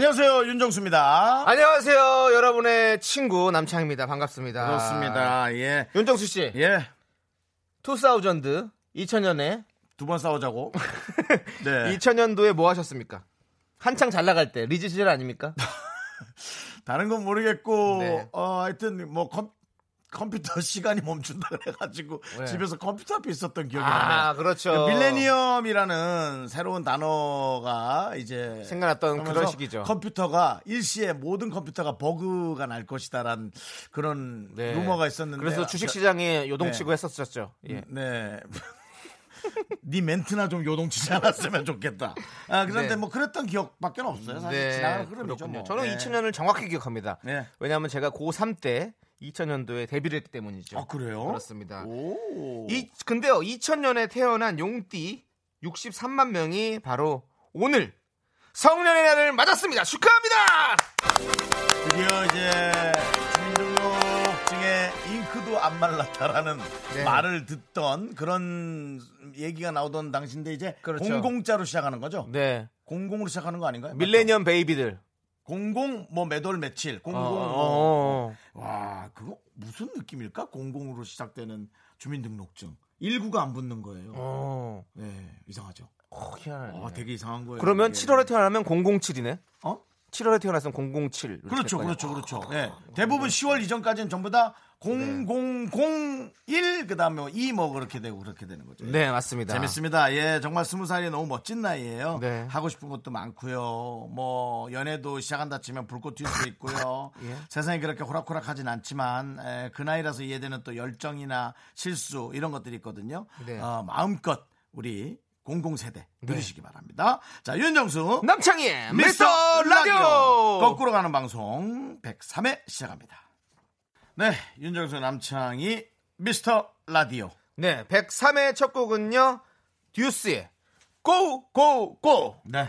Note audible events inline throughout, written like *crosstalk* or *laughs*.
안녕하세요 윤정수입니다 안녕하세요, 여러분의 친구 남창희입니다. 반갑습니다. 그렇습니다 예 윤정수 씨, 예. two thousand 2000년에 두 번 싸우자고 *laughs* 네 2000년도에 뭐 하셨습니까? 한창 잘 나갈 때 리즈 시절 아닙니까? *laughs* 다른 건 모르겠고 네. 어 하여튼 뭐 컴, 컴퓨터 *laughs* 시간이 멈춘다 그래가지고 네. 집에서 컴퓨터 앞에 있었던 기억이 아, 나네요 그렇죠. 그 밀레니엄이라는 새로운 단어가 이제 생겨났던 그런 시기죠. 컴퓨터가 일시에 모든 컴퓨터가 버그가 날 것이다라는 그런 네. 루머가 있었는데 그래서 주식 시장에 요동치고 네. 했었었죠. 예. 네. *laughs* 네 멘트나 좀 요동치지 않았으면 좋겠다. 아, 그런데 네. 뭐 그랬던 기억밖에 없어요. 사실 지나가는 흐름이죠. 그렇군요. 뭐. 저는 네. 2000년을 정확히 기억합니다. 네. 왜냐하면 제가 고3 때 2000년도에 데뷔를 했기 때문이죠. 아, 그래요? 그렇습니다. 오. 이 근데요 2000년에 태어난 용띠 63만 명이 바로 오늘 성년의 날을 맞았습니다. 축하합니다. 드디어 이제 잉크도 안 말랐다라는 네. 말을 듣던 그런 얘기가 나오던 당시인데 이제 그렇죠. 공공자로 시작하는 거죠? 네 공공으로 시작하는 거 아닌가요? 밀레니엄 베이비들. 공공 뭐 매돌 며칠 공공 어, 뭐. 어, 어. 와 그거 무슨 느낌일까? 공공으로 시작되는 주민등록증 일구가 안 붙는 거예요. 어. 네 이상하죠. 어, 희한하네. 어, 되게 이상한 거예요. 그러면 이게. 7월에 태어나면 007이네. 어? 7월에 태어났으면 007. 이렇게 그렇죠, 그렇죠, 아니에요. 그렇죠. 네. 대부분 10월 이전까지는 전부 다 네. 0001 그 다음에 2 뭐 그렇게 되고 그렇게 되는 거죠. 네 맞습니다. 재밌습니다. 예, 정말 스무 살이 너무 멋진 나이예요. 네. 하고 싶은 것도 많고요. 뭐 연애도 시작한다 치면 불꽃 튈 수 있고요. *laughs* 예. 세상이 그렇게 호락호락 하진 않지만 에, 그 나이라서 이해되는 또 열정이나 실수 이런 것들이 있거든요. 네. 어, 마음껏 우리 공공세대 누리시기 바랍니다. 자, 윤정수 남창희의 미스터 미스터 라디오 라디오. 거꾸로 가는 방송 103회 시작합니다. 네, 윤정수 남창희 미스터 라디오. 네 103회 첫 곡은요 듀스의 Go Go Go. 네.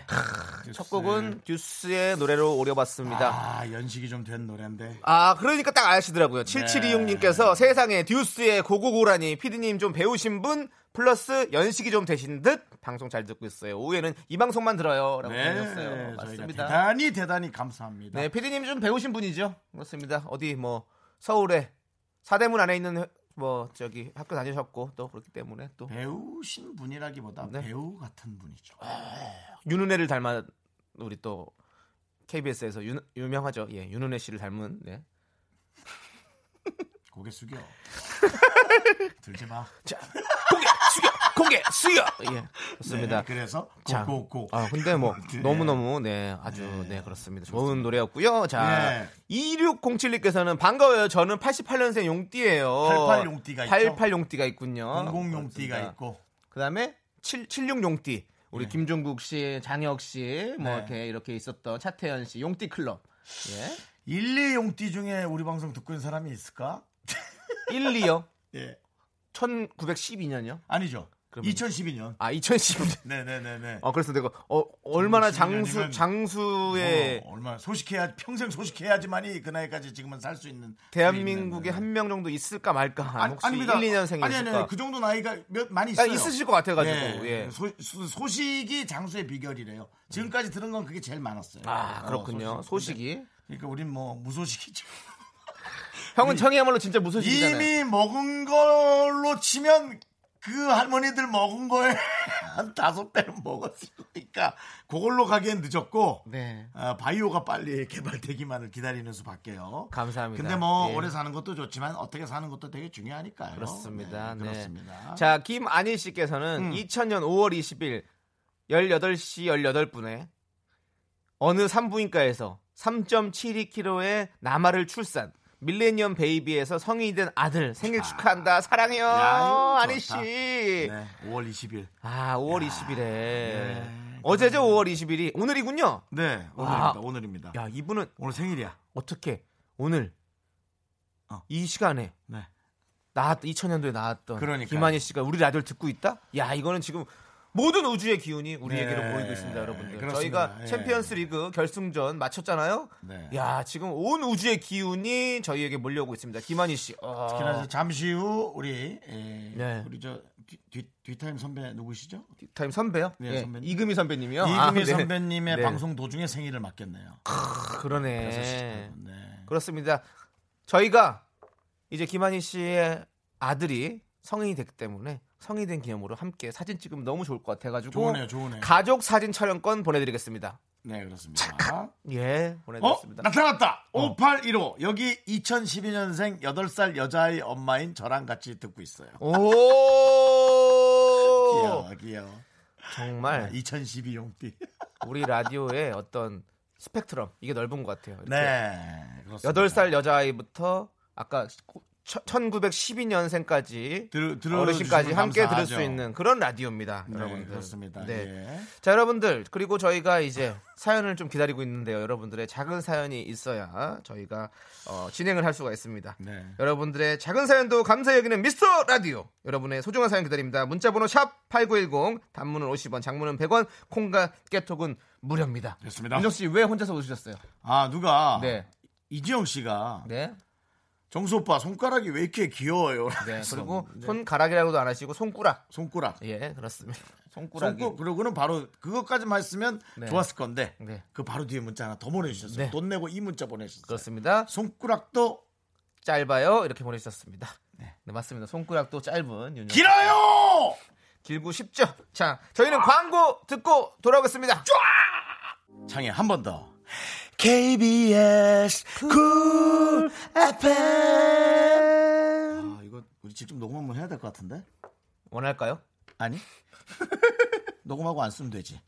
첫 곡은 듀스의 노래로 열어봤습니다. 아, 연식이 좀 된 노래인데. 아, 그러니까 딱 아시더라고요. 7726님께서 세상에 듀스의 Go Go Go라니 피디님 좀 배우신 분 플러스 연식이 좀 되신 듯 방송 잘 듣고 있어요. 오후에는 이 방송만 들어요. 라고 보내셨어요. 저희가 맞습니다. 대단히 대단히 감사합니다. 네, 피디님 좀 배우신 분이죠. 그렇습니다. 어디 뭐 서울에 사대문 안에 있는 회- 뭐 저기 학교 다니셨고 또 그렇기 때문에 또 배우신 분이라기보다 네. 배우 같은 분이죠. 윤은혜를 닮아 우리 또 KBS에서 유, 유명하죠. 예, 윤은혜 씨를 닮은 네. *laughs* 고개 숙여. *laughs* 들지 마. 자, 고개 숙여, 고개 숙여. 예, 그렇습니다. 네, 그래서 자, 고고고. 아 근데 뭐 *laughs* 네. 너무 너무 네 아주 네, 그렇습니다. 좋은 노래였고요. 자, 네. 2607님께서는 반가워요. 저는 88년생 용띠예요. 88 용띠가 있죠. 88 용띠가 있군요. 공공 용띠가 그렇습니다. 있고. 그다음에 7, 76 용띠. 우리 네. 김종국 씨, 장혁 씨, 뭐 네. 이렇게 이렇게 있었던 차태현 씨, 용띠 클럽. 예. 1, 2 용띠 중에 우리 방송 듣고 있는 사람이 있을까? 1, 2요. 예. 1912년이요? 아니죠. 그러면- 2012년. 아, 2012년. *laughs* 네네네네. 어, 그래서 내가 어, 얼마나 2012 장수 장수의 어, 얼마나 소식해야 평생 소식해야지만이 그 나이까지 지금은 살 수 있는 대한민국에 네, 네. 한명 정도 있을까 말까 한 아니, 혹시 아닙니다. 1, 2년생이 아니, 있을까? 아니, 그 정도 나이가 몇 많이 아, 있어요. 있으실 것 같아가지고. 예. 예. 소, 소, 소 식이 장수의 비결이래요. 지금까지 들은 건 그게 제일 많았어요. 아, 어, 그렇군요. 소식. 소식이. 그러니까 우린 뭐 무소식이죠. 형은 청이야말로 진짜 무소식이잖아요. 이미 먹은 걸로 치면 그 할머니들 먹은 거에 *laughs* 한 다섯 배는 먹었으니까 그걸로 가기엔 늦었고 네. 아, 바이오가 빨리 개발되기만을 기다리는 수밖에요. 감사합니다. 근데 뭐 예. 오래 사는 것도 좋지만 어떻게 사는 것도 되게 중요하니까요. 그렇습니다. 네, 네. 그렇습니다. 자, 김안희 씨께서는 음. 2000년 5월 20일 18시 18분에 어느 산부인과에서 3.72kg의 남아를 출산. 밀레니엄 베이비에서 성인이 된 아들 생일 축하한다. 사랑해요. 야, 안희 씨. 네, 5월 20일. 아, 5월 20일에. 네. 어제죠 5월 20일이 오늘이군요. 네, 와. 오늘입니다. 오늘입니다. 야 이분은 오늘 생일이야. 어떻게 오늘 어. 이 시간에 네. 나왔 2000년도에 나왔던 그러니까요. 김한희 씨가 우리 라디오를 듣고 있다? 야 이거는 지금 모든 우주의 기운이 우리에게로 네, 모이고 있습니다, 여러분들. 그렇습니다. 저희가 예. 챔피언스리그 결승전 마쳤잖아요. 네. 야 지금 온 우주의 기운이 저희에게 몰려오고 있습니다. 김한희 씨. 어. 특히나 잠시 후 우리 에, 네. 우리 저 뒤, 뒤, 뒤타임 선배 누구시죠? 타임 선배요? 네, 예, 선배님. 이금희 선배님이요. 이금희 아, 네. 선배님의 네. 방송 도중에 생일을 맞겠네요. 그러네. 네. 그렇습니다. 저희가 이제 김한희 씨의 아들이 성인이 됐기 때문에 성인이 된 기념으로 함께 사진 찍으면 너무 좋을 것 같아가지고 좋으네요, 좋으네요. 가족 사진 촬영권 보내드리겠습니다. 네, 그렇습니다. *laughs* 예, 어? 보내드리겠습니다. 나타났다! 어. 5815. 여기 2012년생 8살 여자아이 엄마인 저랑 같이 듣고 있어요. 오, *laughs* 귀여워, 귀여워. 정말 2012 용띠. *laughs* 우리 라디오의 어떤 스펙트럼 이게 넓은 것 같아요. 이렇게 네, 그렇습니다. 8살 여자아이부터 아까 1912년생까지 들, 어르신까지 함께 들을 감사하죠. 수 있는 그런 라디오입니다, 네, 여러분들. 그렇습니다. 네. 예. 자, 여러분들 그리고 저희가 이제 사연을 좀 기다리고 있는데요. 여러분들의 작은 사연이 있어야 저희가 어, 진행을 할 수가 있습니다. 네. 여러분들의 작은 사연도 감사히 여기는 미스터 라디오. 여러분의 소중한 사연 기다립니다. 문자번호 샵 #8910 단문은 50원, 장문은 100원, 콩과 깨톡은 무료입니다. 됐습니다. 윤정 씨왜 혼자서 오셨어요? 아, 누가 네, 이지영 씨가 네, 정수 오빠 손가락이 왜 이렇게 귀여워요? 네. *laughs* 그리고 네. 손가락이라고도 안 하시고 손가락. 손가락. 예, 그렇습니다. 손가락이. 손고 그러고는 바로 그것까지만 했으면 네. 좋았을 건데 네. 그 바로 뒤에 문자 하나 더 보내주셨어요. 네. 돈 내고 이 문자 보내주셨어요. 그렇습니다. 손가락도 짧아요. 이렇게 보내주셨습니다. 네, 맞습니다. 손가락도 짧은 윤정. 길어요. 길고 쉽죠. 자, 저희는 광고 듣고 돌아오겠습니다. 창에 한 번 더. KBS 쿨 FM. 아 이거 우리 직접 녹음 한번 해야 될 것 같은데? 원할까요? 아니? *laughs* 녹음하고 안 쓰면 되지.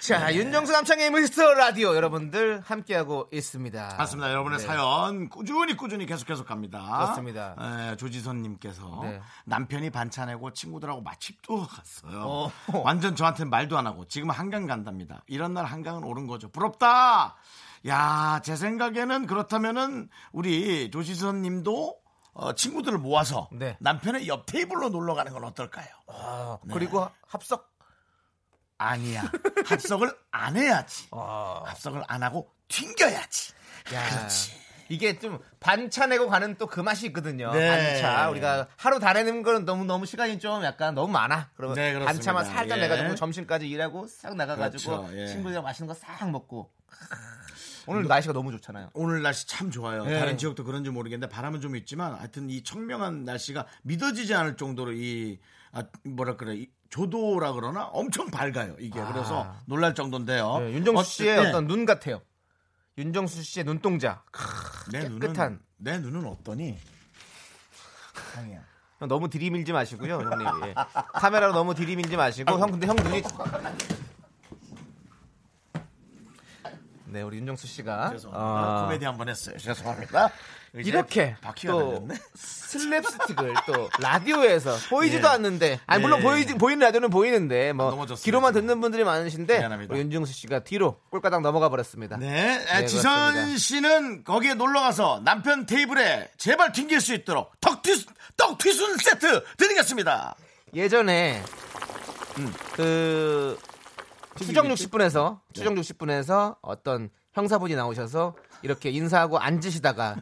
자, 윤정수 남창희의 미스터 라디오 여러분들 함께하고 있습니다. 맞습니다. 여러분의 네. 사연 꾸준히 꾸준히 계속 계속 갑니다. 그렇습니다. 에, 조지선님께서 네. 남편이 반차 내고 친구들하고 맛집도 갔어요. 어. 완전 저한테 말도 안 하고 지금 한강 간답니다. 이런 날 한강은 오른 거죠. 부럽다. 야, 제 생각에는 그렇다면은 우리 조지선님도 어, 친구들을 모아서 네. 남편의 옆 테이블로 놀러 가는 건 어떨까요? 아, 네. 그리고 합석. 아니야. 합석을 안 해야지. 아, 합석을 안 하고 튕겨야지. 야. 그렇지. 이게 좀 반차 내고 가는 또 그 맛이 있거든요. 네. 반차. 우리가 하루 다 내는 거는 너무 너무 시간이 좀 약간 너무 많아. 그러면 네. 반차만 살짝 예. 내가지고 점심까지 일하고 싹 나가가지고 그렇죠, 예. 친구들이랑 맛있는 거 싹 먹고. 오늘 날씨가 너무 좋잖아요. 오늘 날씨 참 좋아요. 네. 다른 지역도 그런지 모르겠는데 바람은 좀 있지만 하여튼 이 청명한 날씨가 믿어지지 않을 정도로 이 아, 뭐라 그래 이 조도라 그러나 엄청 밝아요 이게 그래서 놀랄 정도인데요. 네, 윤정수 어, 씨의 네. 어떤 눈 같아요. 윤정수 씨의 눈동자. 내 깨끗한. 눈은 내 눈은 어떠니? 아니야. 형 너무 들이밀지 마시고요, 형님. 예. 카메라로 너무 들이밀지 마시고 형 근데 형 눈이 네, 우리 윤정수 씨가 죄송합니다. 어, 코미디 한번 했어요. 죄송합니다. 이렇게 또. 슬랩스틱을 또 라디오에서 보이지도 예. 않는데 아니 물론 예. 보이지 보이는 라디오는 보이는데 뭐 넘어졌어요, 귀로만. 듣는 분들이 많으신데 윤정수 씨가 뒤로 꼴가닥 넘어가 버렸습니다. 네, 아, 네, 지선 그렇습니다. 씨는 거기에 놀러 가서 남편 테이블에 제발 튕길 수 있도록 떡튀 떡튀순 세트 드리겠습니다. 예전에 그 추정 60분에서 네. 추정 60분에서 어떤 형사분이 나오셔서 이렇게 인사하고 앉으시다가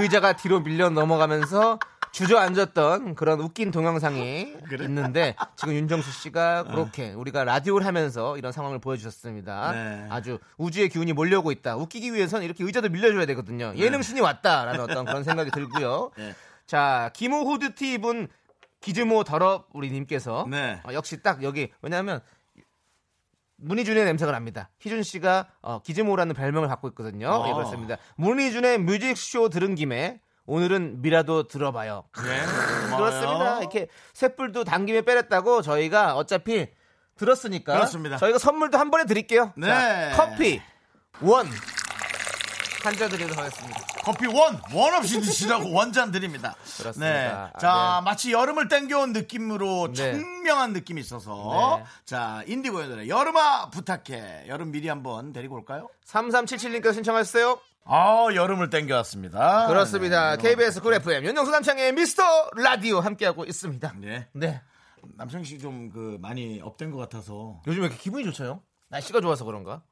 의자가 뒤로 밀려 넘어가면서 주저앉았던 그런 웃긴 동영상이 있는데 지금 윤정수 씨가 그렇게 우리가 라디오를 하면서 이런 상황을 보여주셨습니다. 네. 아주 우주의 기운이 몰려오고 있다. 웃기기 위해서는 이렇게 의자도 밀려줘야 되거든요. 예능신이 왔다라는 어떤 그런 생각이 들고요. *laughs* 네. 자, 기모 후드티 입은 기즈모 더럽 우리 님께서 네. 어, 역시 딱 여기 왜냐하면 문희준의 냄새가 납니다. 희준 씨가 어, 기즈모라는 별명을 갖고 있거든요. 어. 예, 그렇습니다. 문희준의 뮤직쇼 들은 김에 오늘은 미라도 들어봐요. 네. *laughs* 그렇습니다. 이렇게 셋불도 당김에 빼냈다고 저희가 어차피 들었으니까 그렇습니다. 저희가 선물도 한 번에 드릴게요. 네. 자, 커피 원 한 잔 드리도록 하겠습니다. 커피 원, 원 없이 드시라고 *laughs* 원잔 드립니다. 그렇습니다. 네. 아, 자, 네. 마치 여름을 땡겨온 느낌으로 네. 청명한 느낌이 있어서. 네. 자, 인디고의 노래, 여름아 부탁해. 여름 미리 한번 데리고 올까요? 3377님께서 신청하셨어요. 아, 여름을 땡겨왔습니다. 그렇습니다. 네. KBS 쿨 FM 윤정수 남창희의 미스터 라디오 함께하고 있습니다. 네. 네. 남창희 씨 좀 그 많이 up된 것 같아서 요즘 왜 이렇게 기분이 좋죠? 날씨가 좋아서 그런가?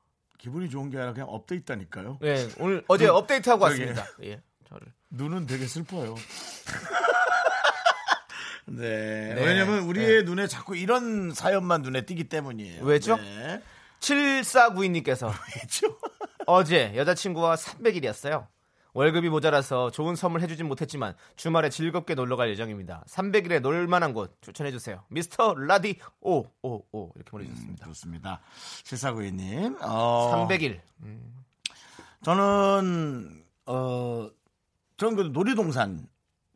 기분이 좋은 게 아니라 그냥 up돼 있다니까요. 네, 오늘 어제 업데이트하고 저기. 왔습니다. 예, 저를. 눈은 되게 슬퍼요. *laughs* 네. 네. 왜냐면 우리의 눈에 자꾸 이런 사연만 눈에 띄기 때문이에요. 왜죠? 네. 7492님께서 그렇죠. *laughs* 어제 여자친구와 300일이었어요. 월급이 모자라서 좋은 선물 해주진 못했지만 주말에 즐겁게 놀러 갈 예정입니다. 300일에 놀만한 곳 추천해 주세요. 미스터 라디 오오오 이렇게 보내주셨습니다. 좋습니다. 7492님. 어, 300일. 저는, 어, 저는 그 놀이동산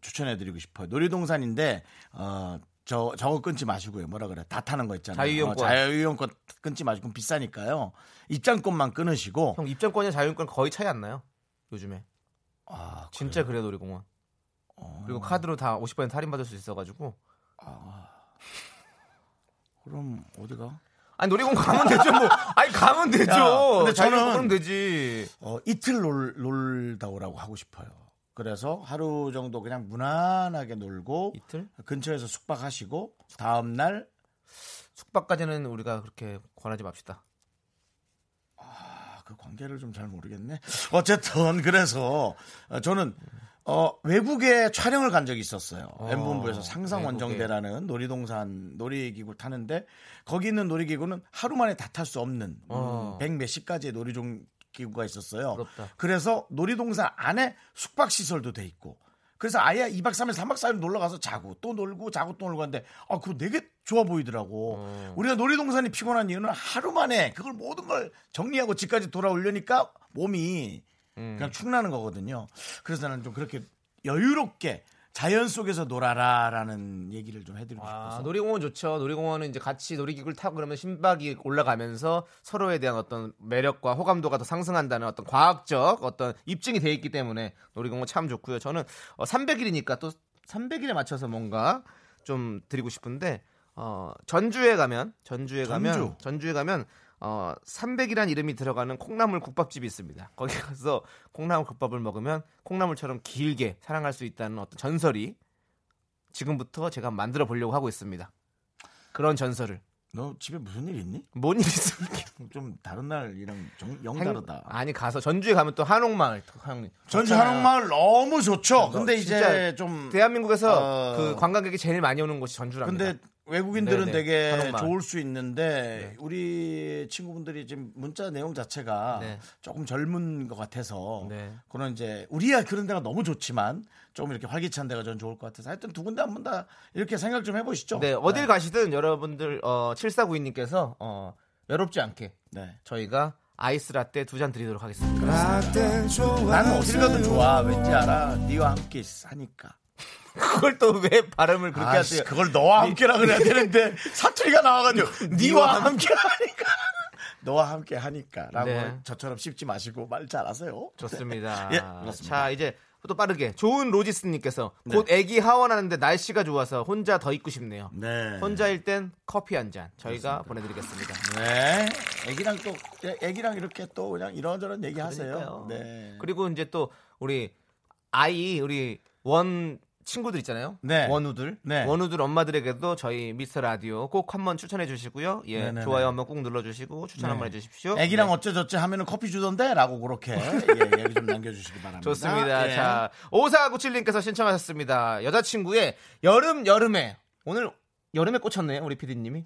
추천해드리고 싶어요. 놀이동산인데, 어, 저, 저거 끊지 마시고요. 뭐라 그래. 다 타는 거 있잖아요. 자유이용권. 어, 자유이용권 끊지 마시고 비싸니까요. 입장권만 끊으시고. 형 입장권이랑 자유권 거의 차이 안 나요. 요즘에 아, 진짜 그래 놀이공원. 그리고 카드로 다 50% 할인 받을 수 있어가지고. 그럼 어디가? 아니 놀이공원 가면 되죠 뭐. 아니 가면 되죠. 야, 근데 저는- 자유이용권은 되지. 어, 이틀 놀, 놀다 오라고 하고 싶어요. 그래서 하루 정도 그냥 무난하게 놀고 이틀? 근처에서 숙박하시고 다음 날 숙박까지는 우리가 그렇게 권하지 맙시다. 아, 그 관계를 좀 잘 모르겠네. 어쨌든 그래서 어, 저는 어, 외국에 촬영을 간 적이 있었어요. 어, M본부에서 상상 외국에. 원정대라는 놀이동산 놀이기구 타는데 거기 있는 놀이기구는 하루 만에 다 탈 수 없는 어. 백 몇십 가지의 놀이기구가 있었어요. 부럽다. 그래서 놀이동산 안에 숙박 시설도 돼 있고 그래서 아예 2박 3일 3박 4일 놀러 가서 자고 또 놀고 자고 또 놀고 하는데 아 그거 되게 좋아 보이더라고. 어. 우리가 놀이동산이 피곤한 이유는 하루 만에 그걸 모든 걸 정리하고 집까지 돌아오려니까 몸이 음. 그냥 축나는 거거든요. 그래서 나는 좀 그렇게 여유롭게 자연 속에서 놀아라라는 얘기를 좀 해드리고 아, 싶어서. 놀이공원 좋죠. 놀이공원은 이제 같이 놀이기구를 타고 그러면 심박이 올라가면서 서로에 대한 어떤 매력과 호감도가 더 상승한다는 어떤 과학적 어떤 입증이 돼 있기 때문에 놀이공원 참 좋고요. 저는 어, 300일이니까 또 300일에 맞춰서 뭔가 좀 드리고 싶은데 어, 전주에 가면 전주에 가면 전주. 전주에 가면 어, 300이란 이름이 들어가는 콩나물 국밥집이 있습니다. 거기 가서 콩나물 국밥을 먹으면 콩나물처럼 길게 사랑할 수 있다는 어떤 전설이 지금부터 제가 만들어 보려고 하고 있습니다. 그런 전설을. 너 집에 무슨 일 있니? 뭔 일이 있습니까? *laughs* 좀 다른 날이랑 정, 영 행- 다르다. 아니 가서 전주에 가면 또 한옥마을 형님. 전주. 한옥마을 너무 좋죠. 근데 이제 좀 대한민국에서 어. 그 관광객이 제일 많이 오는 곳이 전주랍니다. 근데 외국인들은 네네. 되게 한옥마을. 좋을 수 있는데 네. 우리 친구분들이 지금 문자 내용 자체가 네. 조금 젊은 것 같아서 네. 그런 이제 우리야 그런 데가 너무 좋지만 조금 이렇게 활기찬 데가 전 좋을 것 같아서 하여튼 두 군데 한 번 다 이렇게 생각 좀 해보시죠. 네, 어딜 가시든 여러분들 어 7492님께서 어 외롭지 않게 네. 저희가 아이스 라떼 두 잔 드리도록 하겠습니다. 나는 어딜 가도 좋아. 왠지 알아. 니와 함께 하니까. 그걸 또 왜 발음을 그렇게 아씨, 하세요? 그걸 너와 함께라 그래야 되는데 *laughs* 사투리가 나와가지고 니와 함께 하니까. 너와 함께 하니까라고 네. 저처럼 씹지 마시고 말 잘하세요. 좋습니다. *laughs* 예, 그렇습니다. 자, 이제 또 빠르게 좋은 로지스님께서 네. 곧 애기 하원하는데 날씨가 좋아서 혼자 더 있고 싶네요. 네. 혼자일 땐 커피 한 잔 저희가 보내드리겠습니다. 네. 애기랑 또 애- 애기랑 이렇게 또 그냥 이런저런 얘기하세요. 그러니까요. 네. 그리고 이제 또 우리 아이 우리 원 친구들 있잖아요. 네. 원우들. 네. 원우들 엄마들에게도 저희 미스터 라디오 꼭 한번 추천해 주시고요. 예. 네네네. 좋아요 한번 꼭 눌러 주시고 추천 네. 한번 해 주십시오. 애기랑 네. 어쩌저쩌 하면은 커피 주던데라고 그렇게 예, 얘기 좀 남겨 주시기 바랍니다. 좋습니다. 예. 자, 5497님께서 신청하셨습니다. 여자친구의 여름 여름에 오늘 여름에 꽂혔네요. 우리 피디 님이.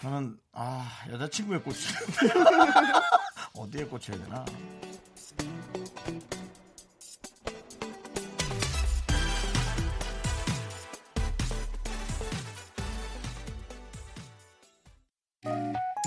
저는 아 여자친구에 꽂히는데 *laughs* 어디에 꽂혀야 되나?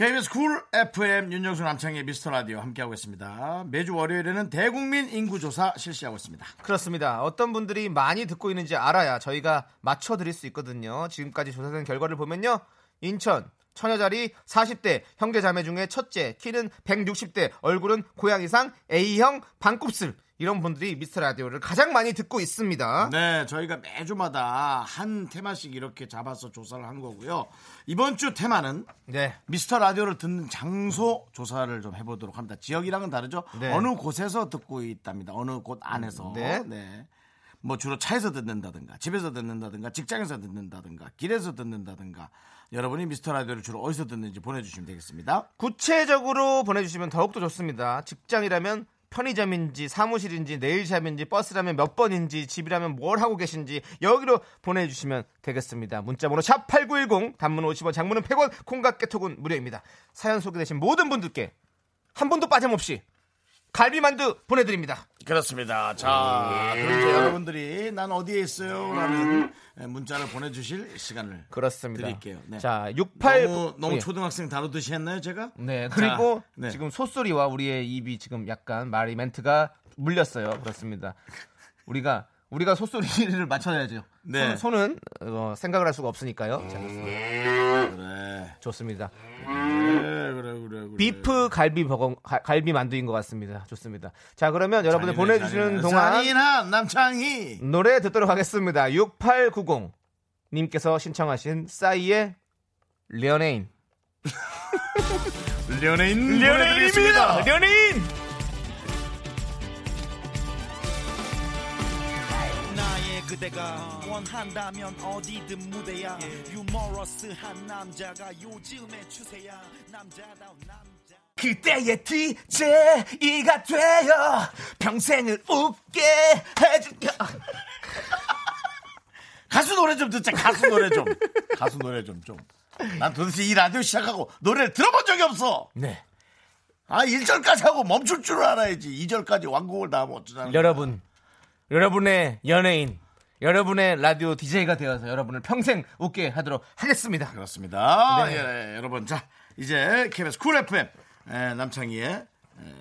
KBS 쿨 FM 윤정수 남창희의 미스터 라디오 함께하고 있습니다. 매주 월요일에는 대국민 인구조사 실시하고 있습니다. 그렇습니다. 어떤 분들이 많이 듣고 있는지 알아야 저희가 맞춰드릴 수 있거든요. 지금까지 조사된 결과를 보면요. 인천 처녀자리 40대 형제 자매 중에 첫째 키는 160대 얼굴은 고양이상 A형 반곱슬 이런 분들이 미스터 라디오를 가장 많이 듣고 있습니다. 네, 저희가 매주마다 한 테마씩 이렇게 잡아서 조사를 한 거고요. 이번 주 테마는 네. 미스터 라디오를 듣는 장소 조사를 좀 해보도록 합니다. 지역이랑은 다르죠. 네. 어느 곳에서 듣고 있답니다. 어느 곳 안에서. 네. 네. 뭐 주로 차에서 듣는다든가 집에서 듣는다든가 직장에서 듣는다든가 길에서 듣는다든가 여러분이 미스터 라디오를 주로 어디서 듣는지 보내주시면 되겠습니다. 구체적으로 보내주시면 더욱더 좋습니다. 직장이라면 편의점인지 사무실인지 네일샵인지 버스라면 몇 번인지 집이라면 뭘 하고 계신지 여기로 보내주시면 되겠습니다. 문자번호 샵 8910 단문 50원 장문은 100원 콩과 깨톡은 무료입니다. 사연 소개되신 모든 분들께 한 분도 빠짐없이 갈비만두 보내드립니다. 그렇습니다. 자, 그럼 이제 여러분들이 난 어디에 있어요? 라는 문자를 보내주실 시간을 그렇습니다. 드릴게요. 네. 자, 68 너무, 너무 예. 초등학생 다루듯이 했나요, 제가? 네, 그리고 자, 네. 지금 소소리와 우리의 입이 지금 약간 말이 멘트가 물렸어요. 그렇습니다. 우리가 우리가 소소리를 맞춰야죠. 네. 손, 은 어, 생각을 할 수가 없으니까요. 자, 그래. 좋습니다. 그래, 그래, 그래. 그래. 비프 갈비 버거 가- 갈비 만두인 것 같습니다. 좋습니다. 자, 그러면 여러분들 보내주시는 동안 잔인한 남창희. 노래 듣도록 하겠습니다. 6890 님께서 신청하신 싸이의 연예인. 연예인 *laughs* 보내드리겠습니다. 연예인. 그대가 원한다면 어디든 무대야 유머러스한 남자가 요즘의 추세야 남자다운 남자 그때의 DJ가 되어 평생을 웃게 해줄게. 가수 노래 좀 듣자. 가수 노래 좀. 가수 노래 좀 좀. 난 도대체 이 라디오 시작하고 노래를 들어본 적이 없어. 네. 아, 1절까지 하고 멈출 줄 알아야지. 2절까지 완곡을 다 하면 어쩌자는. 여러분, 여러분의 연예인, 여러분의 라디오 DJ가 되어서 여러분을 평생 웃게 하도록 하겠습니다. 그렇습니다. 네. 예, 여러분. 자, 이제 KBS Cool FM 에, 남창희의 에,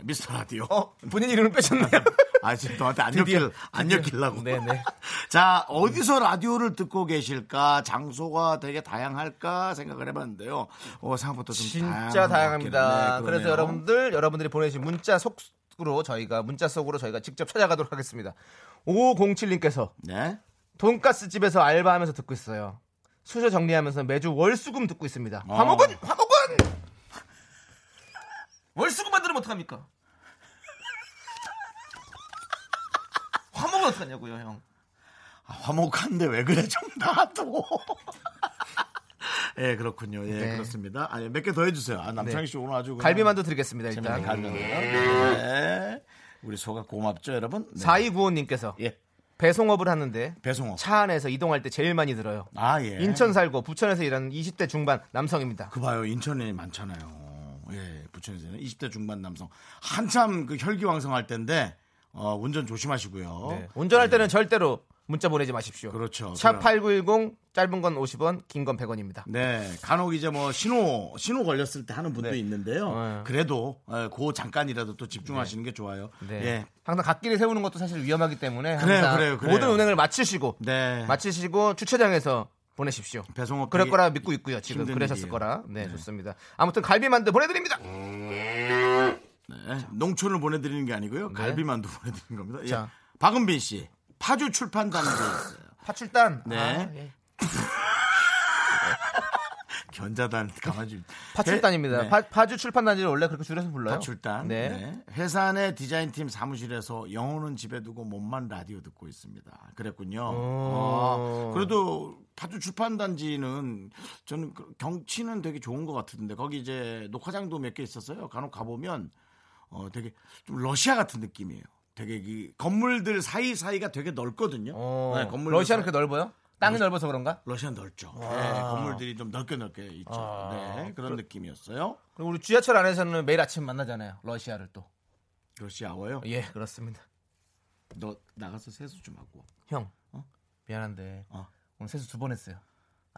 미스터 라디오. 어, 본인 이름을 빼셨네요. *laughs* 아, 지금 너한테 안 엮일, 안. 엮이려고. 네네. *laughs* 자, 어디서 라디오를 듣고 계실까? 장소가 되게 다양할까? 생각을 해봤는데요. 어, 생각보다 좀 진짜 다양합니다. 네, 그래서. 여러분들, 여러분들이 보내주신 문자 속 으로 저희가, 문자 속으로 저희가 직접 찾아가도록 하겠습니다. 5507님께서 네. 돈가스 집에서 알바하면서 듣고 있어요. 수저 정리하면서 매주 월수금 듣고 있습니다. 어. 화목은 화목은 월수금 만들면 어떡합니까? 화목은 어떡하냐고요, 형. 아, 화목한데 왜 그래? 좀 놔둬. *laughs* 예, 그렇군요. 예, 네. 그렇습니다. 아니, 몇개 더 해주세요. 아, 남창희 씨 오늘 아주. 갈비만두 드리겠습니다, 일단. 갈비만두. 네. 우리 소가 고맙죠, 여러분? 네. 4295님께서 예. 배송업을 하는데 배송업. 차 안에서 이동할 때 제일 많이 들어요. 아, 예. 인천 살고 부천에서 일하는 20대 중반 남성입니다. 그 봐요. 인천에 많잖아요. 예, 부천에서는 20대 중반 남성. 한참 그 혈기왕성할 때인데, 어, 운전 조심하시고요. 네. 운전할 때는 절대로 문자 보내지 마십시오. 그렇죠. 샵8910 짧은 건 50원, 긴 건 100원입니다. 네, 간혹 이제 뭐 신호 신호 걸렸을 때 하는 분도 네. 있는데요. 어. 그래도 어, 그 잠깐이라도 또 집중하시는 게 좋아요. 네. 예, 항상 갓길을 세우는 것도 사실 위험하기 때문에 그래요, 항상 그래요, 그래요. 모든 운행을 마치시고 네. 마치시고 주차장에서 보내십시오. 배송업 그럴 거라 믿고 있고요. 지금 그러셨을 일이에요. 거라. 네, 좋습니다. 아무튼 갈비 만두 보내드립니다. 네, 농촌을 보내드리는 게 아니고요. 네. 갈비 만두 *laughs* 보내드리는 겁니다. 예. 자. 박은빈 씨, 파주 출판단지에 있어요. 파출단. 네. 아, 예. *laughs* 견자단 강아지. 파출단입니다. 네. 파, 파주 출판단지를 원래 그렇게 줄여서 불러요. 파출단. 네. 네. 회사 내 디자인팀 사무실에서 영어는 집에 두고 몸만 라디오 듣고 있습니다. 그랬군요. 오. 아, 그래도 파주 출판단지는 저는 그 경치는 되게 좋은 것 같은데 거기 이제 녹화장도 몇 개 있었어요. 간혹 가보면 어 되게 좀 러시아 같은 느낌이에요. 되게 이 건물들 사이 사이가 되게 넓거든요. 어, 네, 건물 러시아는 그렇게 넓어요? 땅이 넓어서 그런가? 러시아 넓죠. 네, 건물들이 좀 넓게 넓게 있죠. 아. 네, 그런 느낌이었어요. 그리고 우리 지하철 안에서는 매일 아침 만나잖아요. 러시아를 또. 러시아워요. 예, 그렇습니다. 너 나가서 세수 좀 하고. 형 미안한데 어. 오늘 세수 두 번 했어요.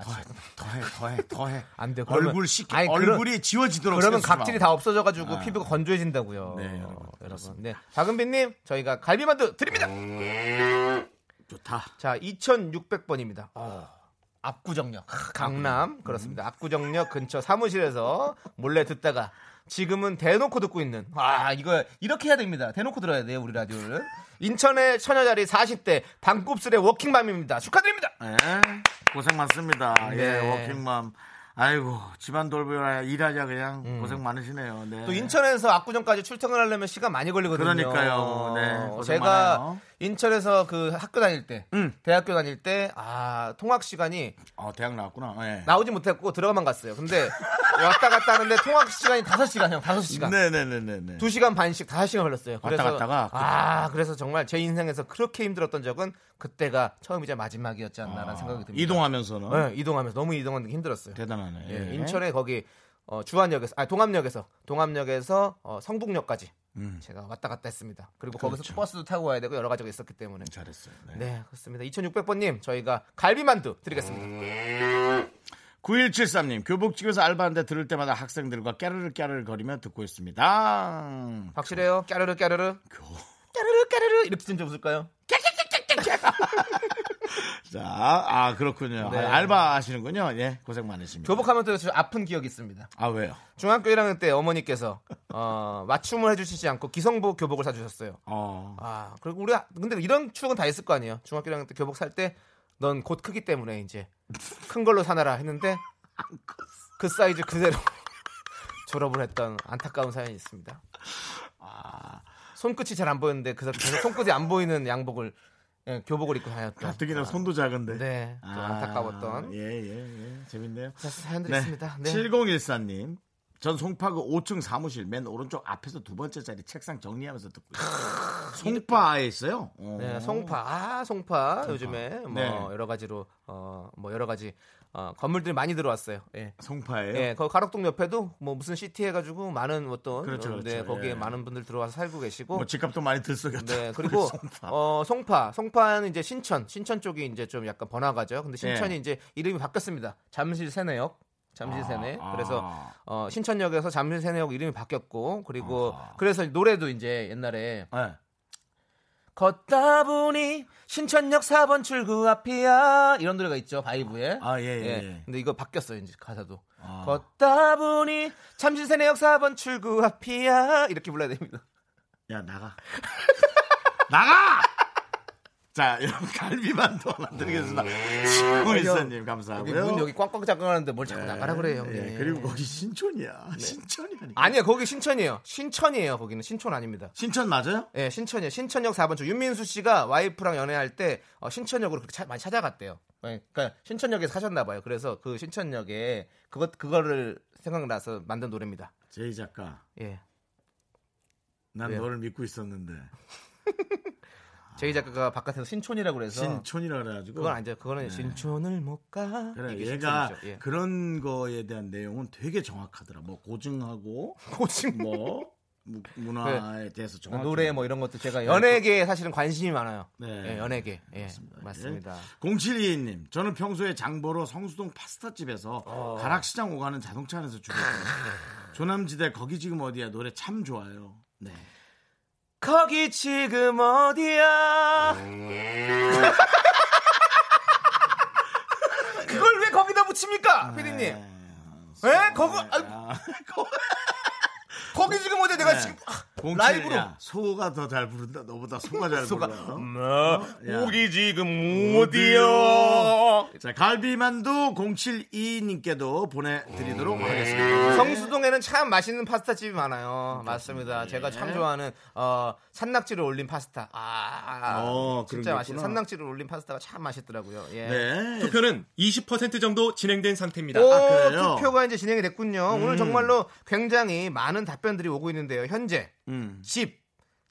더해, 더해, 더해, 더해. 안 돼요. 얼굴 씻기, 아니, 얼굴이 그러- 지워지도록. 그러면 각질이. 다 없어져가지고 아. 피부가 건조해진다고요. 네, 어, 여러분, 여러분. 네, 박은빈님 저희가 갈비만두 드립니다. 좋다. 자, 2,600번입니다. 압구정역 아, 강남 그렇습니다. 압구정역 근처 사무실에서 몰래 듣다가 지금은 대놓고 듣고 있는 아 이거 이렇게 해야 됩니다. 대놓고 들어야 돼요 우리 라디오를. 인천의 처녀자리 40대 방곱슬의 워킹맘입니다. 축하드립니다. 예, 고생 많습니다. 네. 예, 워킹맘. 아이고, 집안 돌보라 일하자 그냥 고생 많으시네요. 네. 음. 또 인천에서 압구정까지 출퇴근 하려면 시간 많이 걸리거든요. 그러니까요. 네, 제가 많아요. 인천에서 그 학교 다닐 때, 음. 대학교 다닐 때, 아, 통학 시간이 어, 대학 나왔구나. 예. 나오지 못했고 들어가만 갔어요. 근데 왔다 갔다 하는데 통학 시간이 5 시간, 형, 5 시간. 네네네네. 2 시간 반씩 5 시간 걸렸어요. 왔다 갔다가 아, 그래서 정말 제 인생에서 그렇게 힘들었던 적은 그때가 처음이자 마지막이었지 않나라는 생각이 듭니다. 이동하면서는 네, 이동하면서 너무 이동하는 게 힘들었어요. 대단하네. 예, 예. 인천에 거기 어, 주안역에서 아 동암역에서 동암역에서 어, 성북역까지 음. 제가 왔다 갔다 했습니다. 그리고 거기서 그렇죠. 버스도 타고 가야 되고 여러 가지가 있었기 때문에 잘했어요. 네. 네 그렇습니다. 2,600번님 저희가 갈비만두 드리겠습니다. 9173님, 교복집에서 알바하는데 들을 때마다 학생들과 깨르르 깨르르 거리며 듣고 있습니다. 확실해요? 까르르 까르르 교... 까르르 까르르 이렇게 진짜 웃을까요? *laughs* 자, 아, 그렇군요. 네. 아, 알바 하시는군요. 예, 고생 많으십니다. 교복하면 또좀 아픈 기억이 있습니다. 아, 왜요? 중학교 1학년 때 어머니께서 어, 맞춤을 해주시지 않고 기성복 교복을 사주셨어요. 어, 아 그리고 우리 근데 이런 추억은 다 있을 거 아니에요. 중학교 1학년 때 교복 살 때 넌 곧 크기 때문에 이제 큰 걸로 사놔라 했는데 그 사이즈 그대로 *laughs* 졸업을 했던 안타까운 사연이 있습니다. 아. 손끝이 잘 안 보였는데 그 계속 손끝이 안 보이는 양복을 예, 교복을 입고 다녔던 가뜩이나 손도 작은데. 네, 좀 아, 안타까웠던 예, 예, 예. 재밌네요. 자, 사연들이 네. 있습니다. 네. 7014님. 전 송파구 5층 사무실 맨 오른쪽 앞에서 두 번째 자리 책상 정리하면서 듣고 있어요. 송파에 있어요. 어. 네, 송파. 아, 송파. 요즘에 뭐 네. 여러 가지로 어, 뭐 여러 가지 어, 건물들이 많이 들어왔어요. 예. 송파예요. 예, 거 가락동 옆에도 뭐 무슨 시티 해가지고 많은 어떤 그렇죠, 어, 네, 그렇죠. 거기에 예. 많은 분들 들어와서 살고 계시고 뭐 집값도 많이 들썩였다. 네 *laughs* 그리고 송파. 어 송파 송파는 이제 신천 신천 쪽이 이제 좀 약간 번화가죠. 근데 신천이 예. 이제 이름이 바뀌었습니다. 잠실 세내역 잠실 세내. 아. 그래서 어 신천역에서 잠실 세내역 이름이 바뀌었고 그리고 아하. 그래서 노래도 이제 옛날에 네. 걷다 보니 신천역 4번 출구 앞이야. 이런 노래가 있죠 바이브에. 아, 예, 예, 예. 근데 이거 바뀌었어요 이제 가사도. 아. 걷다 보니 잠실세내역 4번 출구 앞이야. 이렇게 불러야 됩니다. 야 나가. *laughs* 나가 자 여러분 갈비만두 하나 드리겠습니다. 시공일사님 여기 감사하고요. 문 여기 꽉꽉 잠가놨는데 뭘 자꾸 나가라 그래요 형님. 예, 그리고 거기 신촌이야. 신촌이 아니고. 아니요 거기 신천이에요. 신천이에요 거기는. 신촌 아닙니다. 신촌 맞아요? 예 신천이에요. 신천역 4번 출 윤민수 씨가 와이프랑 연애할 때 어, 신천역으로 그렇게 차- 많이 찾아갔대요. 예, 그러니까 신천역에서 사셨나 봐요. 그래서 그 신천역에 그것 그거를 생각나서 만든 노래입니다. 제이 작가. 예. 난 왜요? 너를 믿고 있었는데 *laughs* 제이 작가가 바깥에서 신촌이라고 그래서 신촌이라 그래가지고 그건 아니죠. 그거는 신촌을 못 가. 그래 얘가. 예. 그런 거에 대한 내용은 되게 정확하더라 뭐 고증하고 *laughs* 고증 뭐 무- 문화에 대해서 정확히 노래 뭐 이런 것도 제가 연예계에 사실은 관심이 많아요. 네. 예, 연예계. 예, 맞습니다. 0722님, 저는 평소에 장보러 성수동 파스타집에서 어. 가락시장 오가는 자동차 안에서 주거든요. 조남지대 거기 지금 어디야 노래 참 좋아요. 네. 거기 지금 어디야? 그걸 왜 거기다 붙입니까, 피디님? 에? 거기 아, 거 *laughs* 기 지금 어디야? 내가 지금 아, 라이브로. 야, 소가 더 잘 부른다. 너보다 소가 잘 소가 불러. 뭐, 야. 거기 지금 어디야? 자, 갈비만두 072님께도 보내드리도록 하겠습니다. 성수동에는 참 맛있는 파스타 집이 많아요. 맞습니다. 제가 참 좋아하는 어, 산낙지를 올린 파스타. 아, 어, 진짜 게 맛있는. 산낙지를 올린 파스타가 참 맛있더라고요. 예. 네. 투표는 20% 정도 진행된 상태입니다. 오, 아? 투표가 이제 진행이 됐군요. 오늘 정말로 굉장히 많은 답변 들이 오고 있는데요. 현재 음, 집,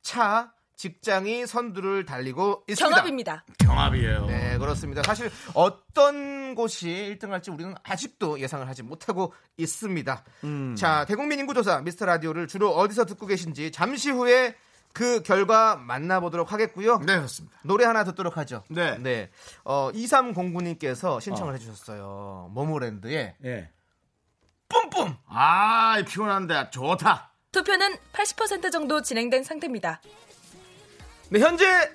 차, 직장이 선두를 달리고 있습니다. 경합입니다. 경합이에요. 네, 그렇습니다. 사실 어떤 곳이 1등 할지 우리는 아직도 예상을 하지 못하고 있습니다. 음. 자, 대국민 인구조사 미스터 라디오를 주로 어디서 듣고 계신지 잠시 후에 그 결과 만나보도록 하겠고요. 네, 그렇습니다. 노래 하나 듣도록 하죠. 네. 네. 어, 2309님께서 신청을 어. 해주셨어요. 모모랜드의 예. 뿜뿜! 아, 피곤한데 좋다. 투표는 80% 정도 진행된 상태입니다. 네, 현재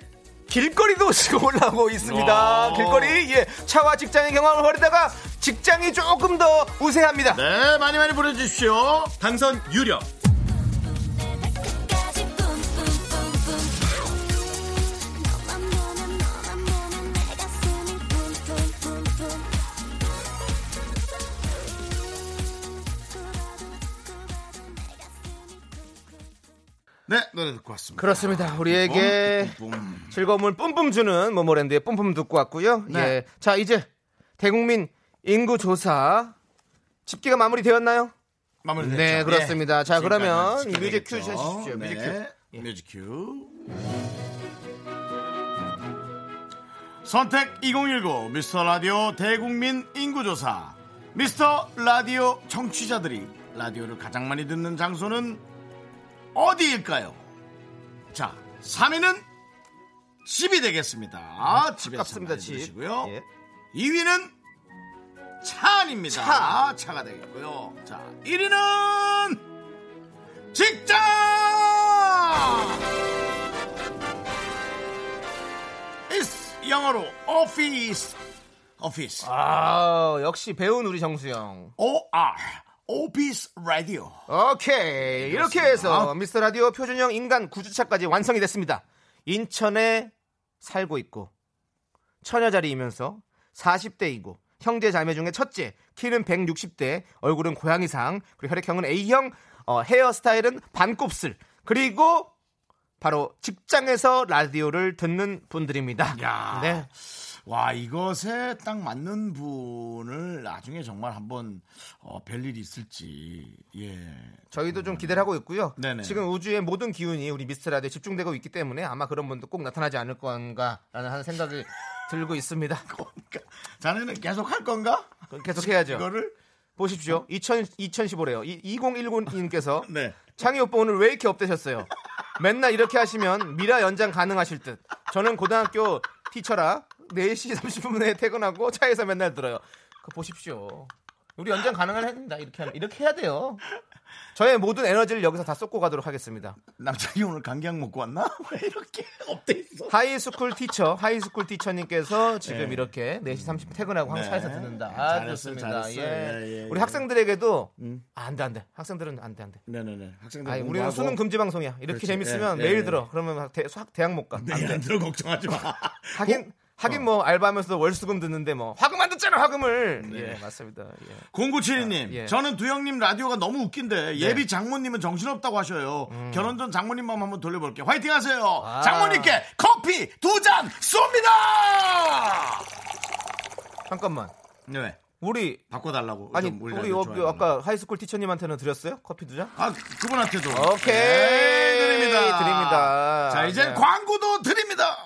길거리도 *laughs* 지금 올라오고 있습니다. 어. 길거리, 예. 차와 직장의 경험을 벌이다가 직장이 조금 더 우세합니다. 네, 많이 많이 보내주십시오. 당선 유력 네, 노래 듣고 왔습니다. 그렇습니다. 우리에게 뿜, 뿜. 즐거움을 뿜뿜 주는 모모랜드의 뿜뿜 듣고 왔고요. 네. 예. 자, 이제 대국민 인구 조사 집계가 마무리되었나요? 마무리됐죠. 네, 그렇습니다. 자, 그러면 music cue. 주십시오. music 네, 큐. 예. music cue. 선택 2019 미스터 라디오 대국민 인구조사 미스터 라디오 청취자들이 라디오를 가장 많이 듣는 장소는 어디일까요? 자, 3위는 집이 되겠습니다. 집에서 가깝습니다, 많이 집. 들으시고요. 예. 2위는 차 아닙니다. 차. 가 되겠고요. 자, 1위는 직장! is 영어로 office. office. 아, 역시 배운 우리 정수영. O-R. Office radio. 오케이. 이렇게 해서 미스터 라디오 표준형 인간 구주차까지 완성이 됐습니다. 인천에 살고 있고, 처녀자리이면서 40대이고, 형제 자매 중에 첫째, 키는 160대, 얼굴은 고양이상, 그리고 혈액형은 A형, 어, 헤어스타일은 반곱슬, 그리고 바로 직장에서 라디오를 듣는 분들입니다. 야. 네. 와, 이것에 딱 맞는 분을 나중에 정말 한번 어, 뵐 일이 있을지. 예. 저희도 좀 기대를 하고 있고요. 네네. 지금 우주의 모든 기운이 우리 미스터 라디오에 집중되고 있기 때문에 아마 그런 분도 꼭 나타나지 않을 건가라는 하는 생각이 *laughs* 들고 있습니다. 그러니까 자네는 계속 할 건가? 계속 해야죠. 이거를 보십시오. 2000, 2015래요. 2019님께서 네. 창희 오빠 오늘 왜 이렇게 업되셨어요? 맨날 이렇게 하시면 미라 연장 가능하실 듯. 저는 고등학교 teacher라 4시 30분에 퇴근하고 차에서 맨날 들어요. 그거 보십시오. 우리 연장 가능합니다. 이렇게 하면 이렇게 해야 돼요. 저의 모든 에너지를 여기서 다 쏟고 가도록 하겠습니다. 남창희 오늘 감기약 먹고 왔나? *laughs* 왜 이렇게 up돼 있어? high school teacher, high school teacher님께서 지금 네. 이렇게 4시 30분 퇴근하고 항상 네. 차에서 듣는다. 아, 잘했어요, 좋습니다. 잘했어요. 예. 예, 예, 우리 예. 학생들에게도 음. 아, 안 돼, 안 돼. 학생들은 안 돼, 안 돼. 네 네 네. 학생들 아니, 우리는 수능 금지 방송이야. 이렇게 그렇지. 재밌으면 예, 매일 예, 들어. 그러면 대, 수학 대학 못 가. 안 네, 돼. 안 들어 걱정하지 마. 하긴 하긴 뭐 알바하면서도 월수금 듣는데 뭐 화금 안 듣잖아 화금을. 네. 예, 맞습니다. 예. 0972님, 예. 저는 두영님 라디오가 너무 웃긴데 예비 장모님은 정신없다고 하셔요. 음. 결혼 전 장모님 마음 한번 돌려볼게요. 화이팅 하세요. 아. 장모님께 커피 두 잔 쏩니다! 잠깐만. 네. 우리 바꿔달라고. 아니 좀 우리 어. 아까 high school teacher님한테는 드렸어요? 커피 두 잔? 아, 그분한테도. 오케이. 네, 드립니다. 드립니다. 자, 이제 네. 광고도 드립니다.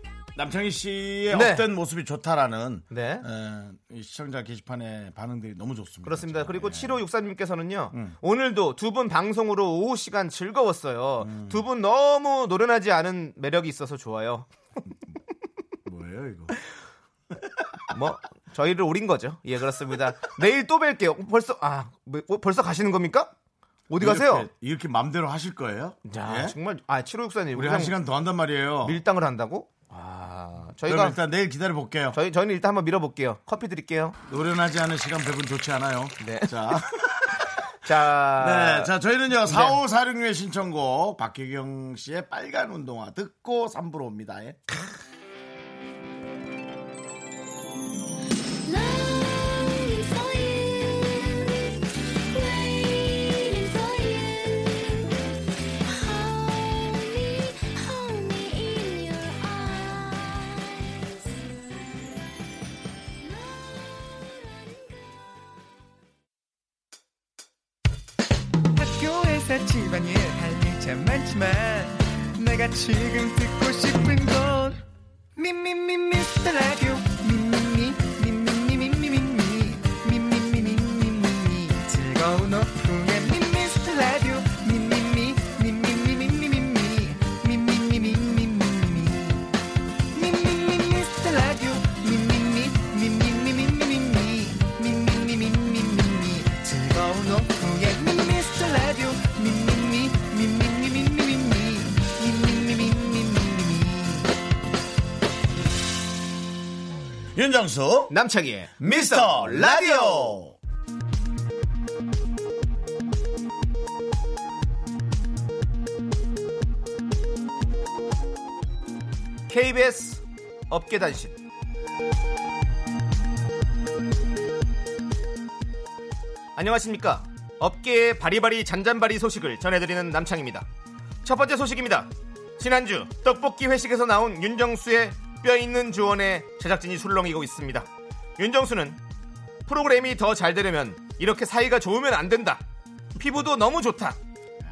남창희 씨의 네. up된 모습이 좋다라는 네. 에, 이 시청자 게시판의 반응들이 너무 좋습니다. 그렇습니다. 그리고 네. 7563님께서는요, 음. 오늘도 두 분 방송으로 오후 시간 즐거웠어요. 음. 두분 너무 노련하지 않은 매력이 있어서 좋아요. *laughs* 뭐예요 이거? 뭐, 저희를 오린 거죠. 예, 그렇습니다. 내일 또 뵐게요. 벌써, 아, 뭐, 어, 벌써 가시는 겁니까? 어디 가세요? 이렇게, 이렇게 맘대로 하실 거예요? 자, 예? 정말, 아, 7564님. 우리 한 시간 더 한단 말이에요. 밀당을 한다고? 저희가, 일단 내일 기다려 볼게요. 저희, 저희는 일단 한번 밀어볼게요. 커피 드릴게요. 노련하지 않은 시간 배분 좋지 않아요. 네. 자, *laughs* 자, 네, 자, 저희는요, 4546의 신청곡, 박혜경 씨의 빨간 운동화 듣고 3부로 옵니다. 예. 지금 듣고 윤정수, 남창희의 미스터 라디오! KBS 업계 단신. 안녕하십니까. 업계의 바리바리 잔잔바리 소식을 전해드리는 남창입니다. 첫 번째 소식입니다. 지난주 떡볶이 회식에서 나온 윤정수의 뼈 있는 조언에 제작진이 술렁이고 있습니다. 윤정수는 프로그램이 더 잘 되려면 이렇게 사이가 좋으면 안 된다. 피부도 너무 좋다.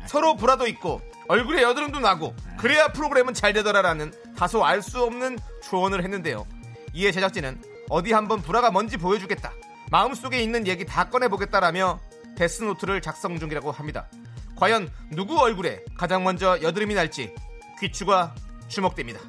서로 불화도 있고 얼굴에 여드름도 나고 그래야 프로그램은 잘 되더라라는 다소 알 수 없는 조언을 했는데요. 이에 제작진은 어디 한번 불화가 뭔지 보여주겠다. 마음속에 있는 얘기 다 꺼내보겠다라며 데스노트를 작성 중이라고 합니다. 과연 누구 얼굴에 가장 먼저 여드름이 날지 귀추가 주목됩니다.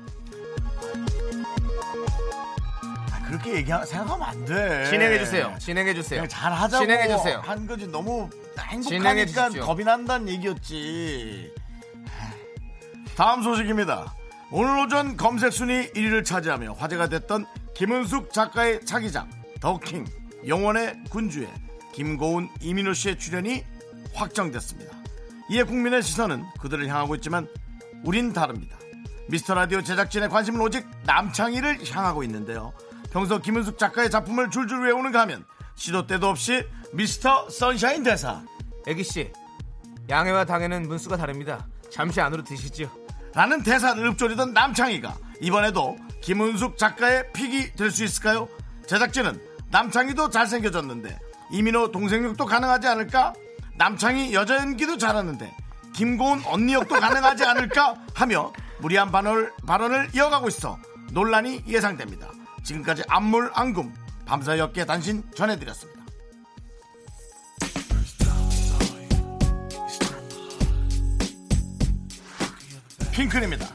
그렇게 얘기, 생각하면 안 돼. 진행해 주세요. 진행해 주세요. 그냥 잘 하자고 진행해 주세요. 한 거지. 너무 행복하니까. 겁이 난다는 얘기였지. 다음 소식입니다. 오늘 오전 검색 순위 1위를 차지하며 화제가 됐던 김은숙 작가의 차기작 더킹 영원의 군주에 김고은 이민호 씨의 출연이 확정됐습니다. 이에 국민의 시선은 그들을 향하고 있지만 우린 다릅니다. 미스터 라디오 제작진의 관심은 오직 남창희를 향하고 있는데요. 평소 김은숙 작가의 작품을 줄줄 외우는가 하면 시도 때도 없이 미스터 선샤인 대사 애기씨, 양해와 당해는 문수가 다릅니다. 잠시 안으로 드시죠. 라는 대사를 읊조리던 남창희가 이번에도 김은숙 작가의 pick이 될 수 있을까요? 제작진은 남창희도 잘생겨졌는데 이민호 동생 역도 가능하지 않을까? 남창희 여자 연기도 잘하는데 김고은 언니 역도 가능하지 않을까? 하며 무리한 발언을, 발언을 이어가고 있어 논란이 예상됩니다. 지금까지 안물 안금 밤사이 업계 단신 전해드렸습니다. 핑클입니다.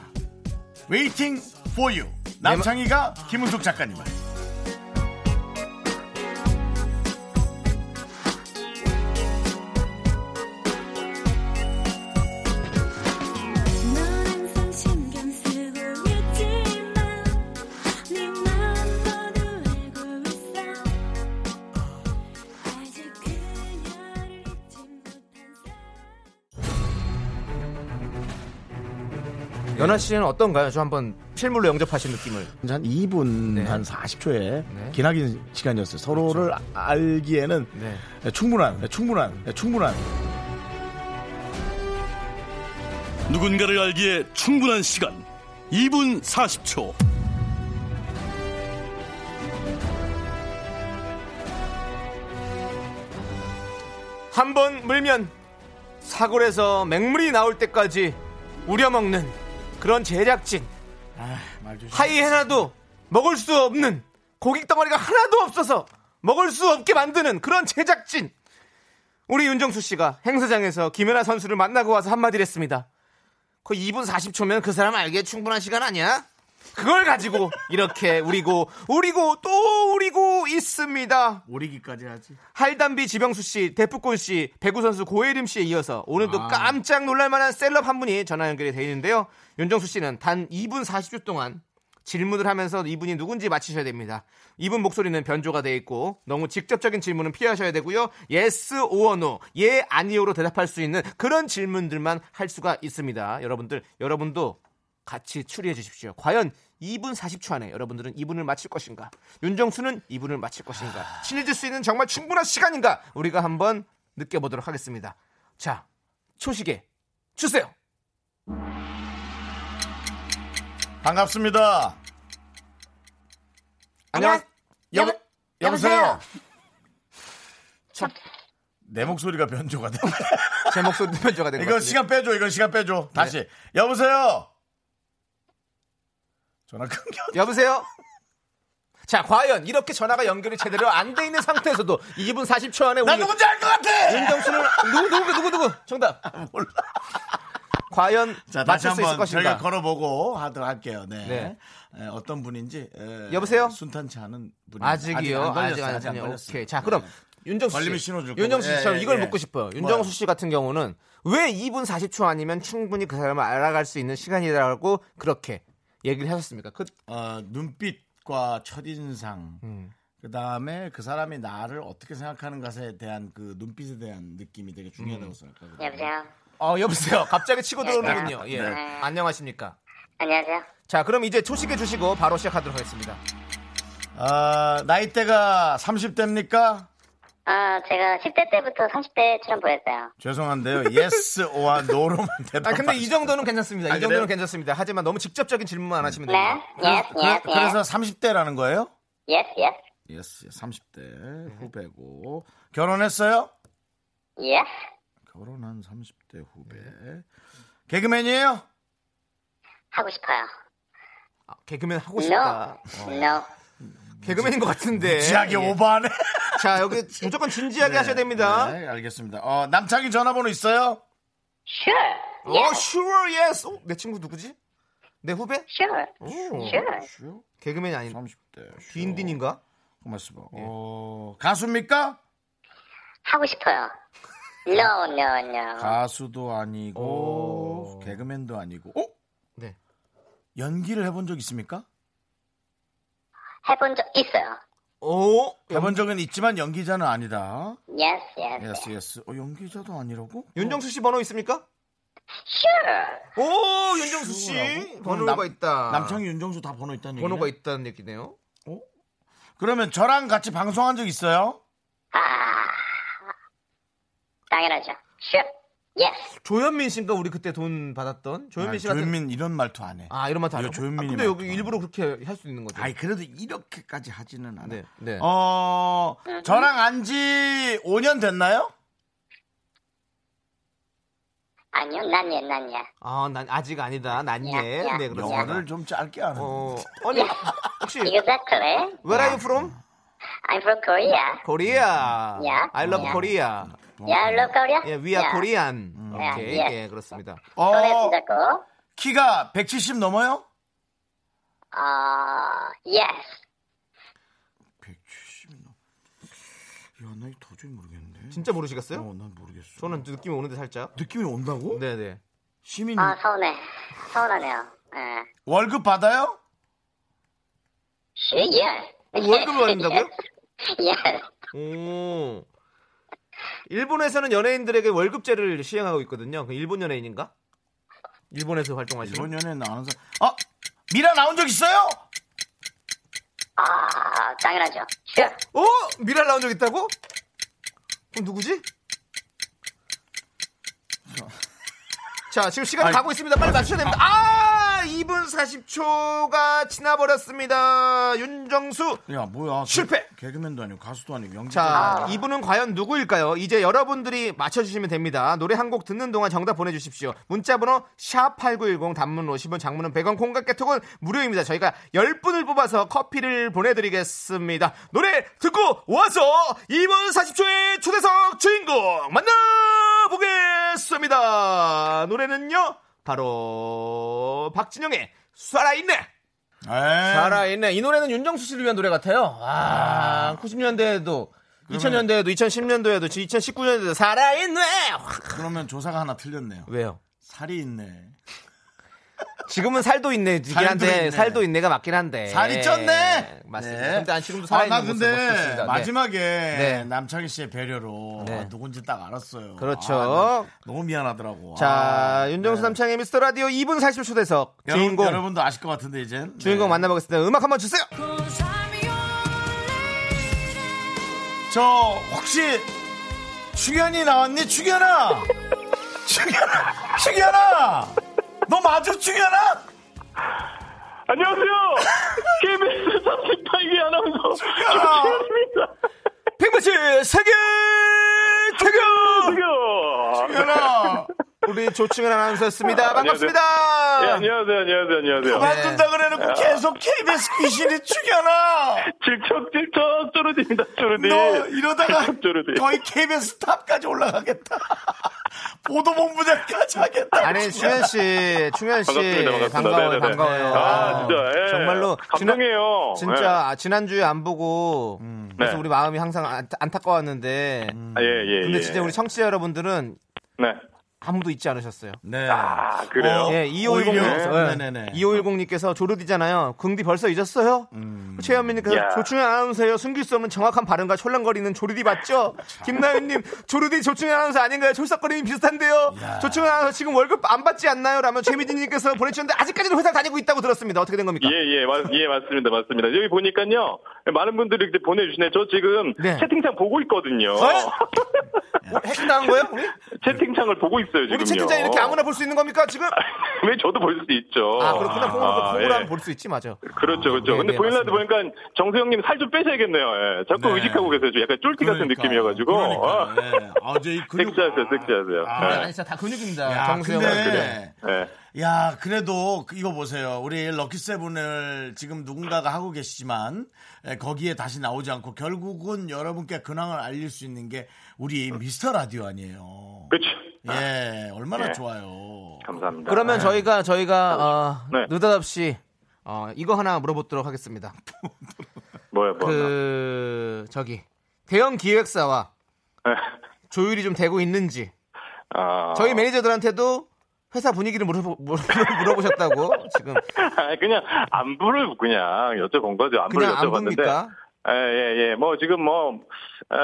Waiting for you. 남창희가 김은숙 작가님을. 사람 연하 씨는 어떤가요? 저 한번 실물로 영접하신 느낌을. 한 2분 네. 한 40초에 네. 기나긴 시간이었어요. 서로를 아- 알기에는 네. 충분한, 충분한, 충분한. 누군가를 알기에 충분한 시간 2분 40초 한 번 물면 사골에서 맹물이 나올 때까지 우려먹는 그런 제작진. 말 조심. 하이에나도 먹을 수 없는 고기 덩어리가 하나도 없어서 먹을 수 없게 만드는 그런 제작진. 우리 윤정수 씨가 행사장에서 김연아 선수를 만나고 와서 한마디를 했습니다. 그 2분 40초면 그 사람 알기에 충분한 시간 아니야? 그걸 가지고 이렇게 우리고 우리고 또 우리고 있습니다. 오리기까지 하지. 할담비 지병수 씨, 대프콘 씨, 배구 선수 고혜림 씨에 이어서 오늘도 깜짝 놀랄만한 셀럽 한 분이 전화 연결이 돼 있는데요. 윤정수 씨는 단 2분 40초 동안 질문을 하면서 이분이 누군지 맞히셔야 됩니다. 이분 목소리는 변조가 돼 있고 너무 직접적인 질문은 피하셔야 되고요. yes or no, 예 아니요로 대답할 수 있는 그런 질문들만 할 수가 있습니다. 여러분들 여러분도 같이 추리해 주십시오. 과연 2분 40초 안에 여러분들은 이분을 맞힐 것인가? 윤정수는 이분을 맞힐 것인가? 친해질 수 있는 정말 충분한 시간인가? 우리가 한번 느껴보도록 하겠습니다. 자, 초시계 주세요. 반갑습니다. 안녕. 여보, 여보세요. 참. 내 목소리가 변조가 돼. *laughs* 제 목소리도 변조가 된것 이거 같은데. 시간 빼줘. 이거 시간 빼줘. 다시. 여보세요. 전화 끊겨. 여보세요? 자, 과연 이렇게 전화가 연결이 제대로 안 돼 있는 상태에서도 2분 40초 안에 나 우리 누군지 알 것 같아. 윤정수는 누구 누구 누구 누구 정답. 몰라. 과연 자, 다시 맞출 수 있을 한번 것인가? 저희가 걸어보고 하도록 할게요. 네. 네. 에, 어떤 분인지 에, 여보세요? 순탄치 않은 분이 아직이요. 안 걸렸어요. 아직 안 아직 안 걸렸어요. 오케이. 자, 그럼 네. 윤정수 씨. 걸리면 신호 줄 윤정수 거고. 씨, 저는 예, 이걸 예. 묻고 싶어요. 뭐요? 윤정수 씨 같은 경우는 왜 2분 40초 아니면 충분히 그 사람을 알아갈 수 있는 시간이라고 그렇게 얘기를 하셨습니까? 그 어, 눈빛과 첫인상, 음. 그 다음에 그 사람이 나를 어떻게 생각하는 것에 대한 그 눈빛에 대한 느낌이 되게 중요하다고 음. 생각하거든요. 여보세요? 어, 여보세요. 갑자기 치고 들어오는군요. 예. 네. 안녕하십니까? 안녕하세요. 자, 그럼 이제 초식해 주시고 바로 시작하도록 하겠습니다. 아, 나이대가 30대입니까? 아, 제가 10대 때부터 30대 출연보였어요. 죄송한데요. yes or no로만 대답. 아, 근데 이 정도는 괜찮습니다. 아, 이 정도는 그래요? 괜찮습니다. 하지만 너무 직접적인 질문만 안 하시면 네, 됩니다. yes, yes, 그래, yes. 서 30대라는 거예요? yes, yes, yes, 30대 후배고 결혼했어요? yes. 결혼한 30대 후배. 개그맨이에요? 하고 싶어요. 아, 개그맨 하고 No, 싶다. no. 개그맨인 것 같은데. 지하게 예. 오버하네. *laughs* 자, 여기 무조건 진지하게 하셔야 됩니다. 네, 알겠습니다. 어, 남창희 전화번호 있어요? Sure, 어, sure, yes. 어, 내 친구 누구지? 내 후배? sure, 오, sure. 개그맨이 아닌 30대. 딘딘인가? 고맙습니다. 예. 어, 가수입니까? 하고 싶어요. No, no, no. 가수도 아니고 오. 개그맨도 아니고. 어? 네. 연기를 해본 적 있습니까? 해본 적 있어요. 오, 해본 적은 있지만 연기자는 아니다. Yes, yes, yes yes. 어, 연기자도 아니라고? 윤정수 씨 번호 있습니까? sure. 오, 윤정수 씨 그럼 번호가 남- 있다. 남창희 윤정수 다 번호 있다는 얘기네. 번호가 있다는 얘기네요. 그러면 저랑 같이 방송한 적 있어요? 아, 당연하죠. Sure, yes. 조현민 씨인가 우리 그때 돈 받았던 조현민 아, 씨 같은 조현민 이런 말투 안 해. 아 이런 말도 안 하고. 조현민이 아, 근데 여기 말투. 일부러 그렇게 할 수 있는 거죠. 아이 그래도 이렇게까지 하지는 않아. 네, 네. 어, 저랑 안지 5년 됐나요? 아니요, 난 예, 난 예. 아, 난 아직 아니다. 난 예. 야, 야. 네, 그렇습니다. 영어를 좀 짧게 하는. 어, 아니 혹시 Exactly. Where are you from? I'm from Korea. Korea. Yeah, I love yeah. Korea. Yeah, love Korea. 예, Yeah. Korean. Yeah, 오케이. yes. 예, 그렇습니다. 어. 키가 170 넘어요? 어, yes. 170 넘. 야, 나 이거 도저히 모르겠는데. 진짜 모르시겠어요? 어, 난 모르겠어. 저는 느낌이 오는데 살짝. 느낌이 온다고? 네, 네. 시민 아, 서운해. 서운하네요. 예. 월급 받아요? 어, 월급을 받는다고요? *laughs* yes. 오. 일본에서는 연예인들에게 월급제를 시행하고 있거든요. 그 일본 연예인인가? 일본에서 활동하시는. 이번 연애 나오는 사람. 어? 미라 나온 적 있어요? 아, 당연하죠. Sure. 어? 미랄 나온 적 있다고? 그럼 누구지? 자, 지금 시간 아니. 가고 있습니다. 빨리 맞춰야 됩니다. 아! 2분 40초가 지나버렸습니다. 윤정수. 야, 뭐야. 실패! 개, 개그맨도 아니고 가수도 아니고 연기자. 자, 이분은 과연 누구일까요? 이제 여러분들이 맞춰주시면 됩니다. 노래 한 곡 듣는 동안 정답 보내주십시오. 문자번호 샵8910 단문 50원, 장문은 100원, 콩깍개톡은 무료입니다. 저희가 10분을 뽑아서 커피를 보내드리겠습니다. 노래 듣고 와서 2분 40초의 초대석 주인공 만나보겠습니다. 노래는요, 바로 박진영의 살아있네. 에이. 살아있네. 이 노래는 윤정수 씨를 위한 노래 같아요. 아, 90년대에도, 2000년대에도, 2010년도에도, 2019년도에도 살아있네. 확. 그러면 조사가 하나 틀렸네요. 왜요? 살이 있네. 지금은 살도 있네, 살도 한데, 있네. 살도 있네가 맞긴 한데. 살이 쪘네. 맞습니다. 네. 근데 안 지금도 아, 나 살아있는. 근데 네. 마지막에 네. 남창희 씨의 배려로 네. 아, 누군지 딱 알았어요. 그렇죠. 아, 나 너무 미안하더라고. 자, 아, 윤정수 네. 남창의 미스터 라디오 2분 40초 초대석. 주인공, 여러분도 아실 것 같은데 이제 주인공 만나보겠습니다. 음악 한번 주세요! 저 혹시 충현이 나왔니? 충현아. 충현아. 충현아. 너 충현아? 안녕하세요. *laughs* KBS 38기 아나운서. 조치현입니다. 빅마치 세계! 안녕하세요. 충현아. 우리 조충현 아나운서였습니다. 안녕하세요. 반갑습니다. 네, 안녕하세요. 안녕하세요. 안녕하세요. 그만 둔다 그래놓고 계속 KBS 귀신이 충현아. 질척 질척 쪼르디입니다. 쪼르디. 너 이러다가 *laughs* 질척 쪼르디. 거의 KBS 탑까지 올라가겠다. *laughs* 보도본부장까지 하겠다. 아니 충현 씨, 충현 씨 반갑습니다. 반갑습니다. 반가워요, 네네네. 반가워요. 아, 진짜. 예. 정말로 감동해요. 진짜 아, 지난주에 안 보고 그래서 네. 우리 마음이 항상 안, 안타까웠는데 예. 아, 예, 예. 근데 예. 진짜 우리 청취자 여러분들은 네. 아무도 잊지 않으셨어요. 네. 아, 그래요? 예, 오히려. 2510님께서 네네네. 2510님께서 조르디잖아요. 긍디 벌써 잊었어요? 음. 최현민님께서 야. 조충현 아나운서예요. 숨길 수 없는 정확한 발음과 촐랑거리는 조르디 맞죠? 김나윤님 조르디 조충현 아나운서 아닌가요? 촐싹거림이 비슷한데요. 조충현 아나운서 지금 월급 안 받지 않나요? 라면 최미진님께서 보내주셨는데 아직까지는 회사 다니고 있다고 들었습니다. 어떻게 된 겁니까? 예, 예, 맞, 예, 맞습니다. 맞습니다. 여기 보니까요. 많은 분들이 이렇게 보내주시네. 저 지금 네. 채팅창 보고 있거든요. 어? 뭐 해킹당한 거예요? *laughs* 채팅창을 보고 있어요, 지금요. 우리 채팅창 이렇게 아무나 볼 수 있는 겁니까 지금? 왜 *laughs* 저도 볼 수 있죠. 아 그렇구나. 콩으로 아, 콩으로 예. 하면 볼수 있지 맞아. 그렇죠, 그렇죠. 네, 근데 네, 보일라도 맞습니다. 보니까 정수영님 살 좀 빼셔야겠네요. 예. 자꾸 네. 의식하고 계세요. 좀 약간 쫄티 같은 그러니까. 느낌이어가지고. 아, 그러니까. 네. 아, 저이 근육. *laughs* 섹시하세요, 섹시하세요. 아, 예. 아니 진짜 다 근육입니다. 야, 정수영. 근데 예. 야, 그래도 그- 이거 보세요. 우리 럭키 세븐을 지금 누군가가 하고 계시지만 에, 거기에 다시 나오지 않고 결국은 여러분께 근황을 알릴 수 있는 게 우리 미스터 라디오 아니에요. 그렇죠. 예, 얼마나 예. 좋아요. 감사합니다. 그러면 저희가 저희가 어, 네. 느닷없이 어, 이거 하나 물어보도록 하겠습니다. *laughs* 뭐야, 뭐. 그 저기 대형 기획사와 예. 조율이 좀 되고 있는지 아, 저희 매니저들한테도 회사 분위기를 물어보, *laughs* 물어보, 셨다고 지금 아니, 그냥 안부를 그냥 여쭤본 거죠. 안부를 그냥 안 여쭤봤는데. 봅니까? 예, 예, 예. 뭐 지금 뭐 에,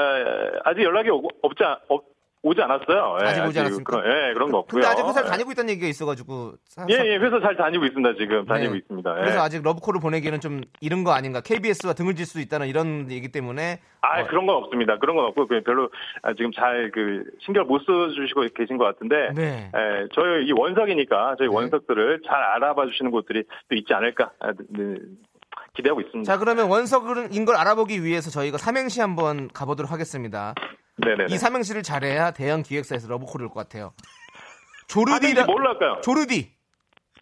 아직 연락이 오고, 없지 않, 없- 오지 않았어요. 예, 아직 오지 않았습니까? 그런, 예, 그런 거 없고요. 근데 아직 회사를 다니고 있다는 얘기가 있어가지고 사- 예, 사- 예, 회사 잘 다니고 있습니다. 지금 다니고 네. 있습니다. 예. 그래서 아직 러브콜을 보내기에는 좀 이른 거 아닌가 KBS와 등을 질 수 있다는 이런 얘기 때문에 아, 어, 그런 건 없습니다. 그런 건 없고 별로 아, 지금 잘 그 신경 못 써주시고 계신 것 같은데. 네. 예, 저희 이 원석이니까 저희 원석들을 잘 알아봐 주시는 곳들이 또 있지 않을까 아, 네, 기대하고 있습니다. 자 그러면 원석인 걸 알아보기 위해서 저희가 삼행시 한번 가보도록 하겠습니다. 네네. 이 삼행시를 잘해야 대형 기획사에서 러브콜을 올것 같아요. 조르디 조르디라 뭘로 할까요? 조르디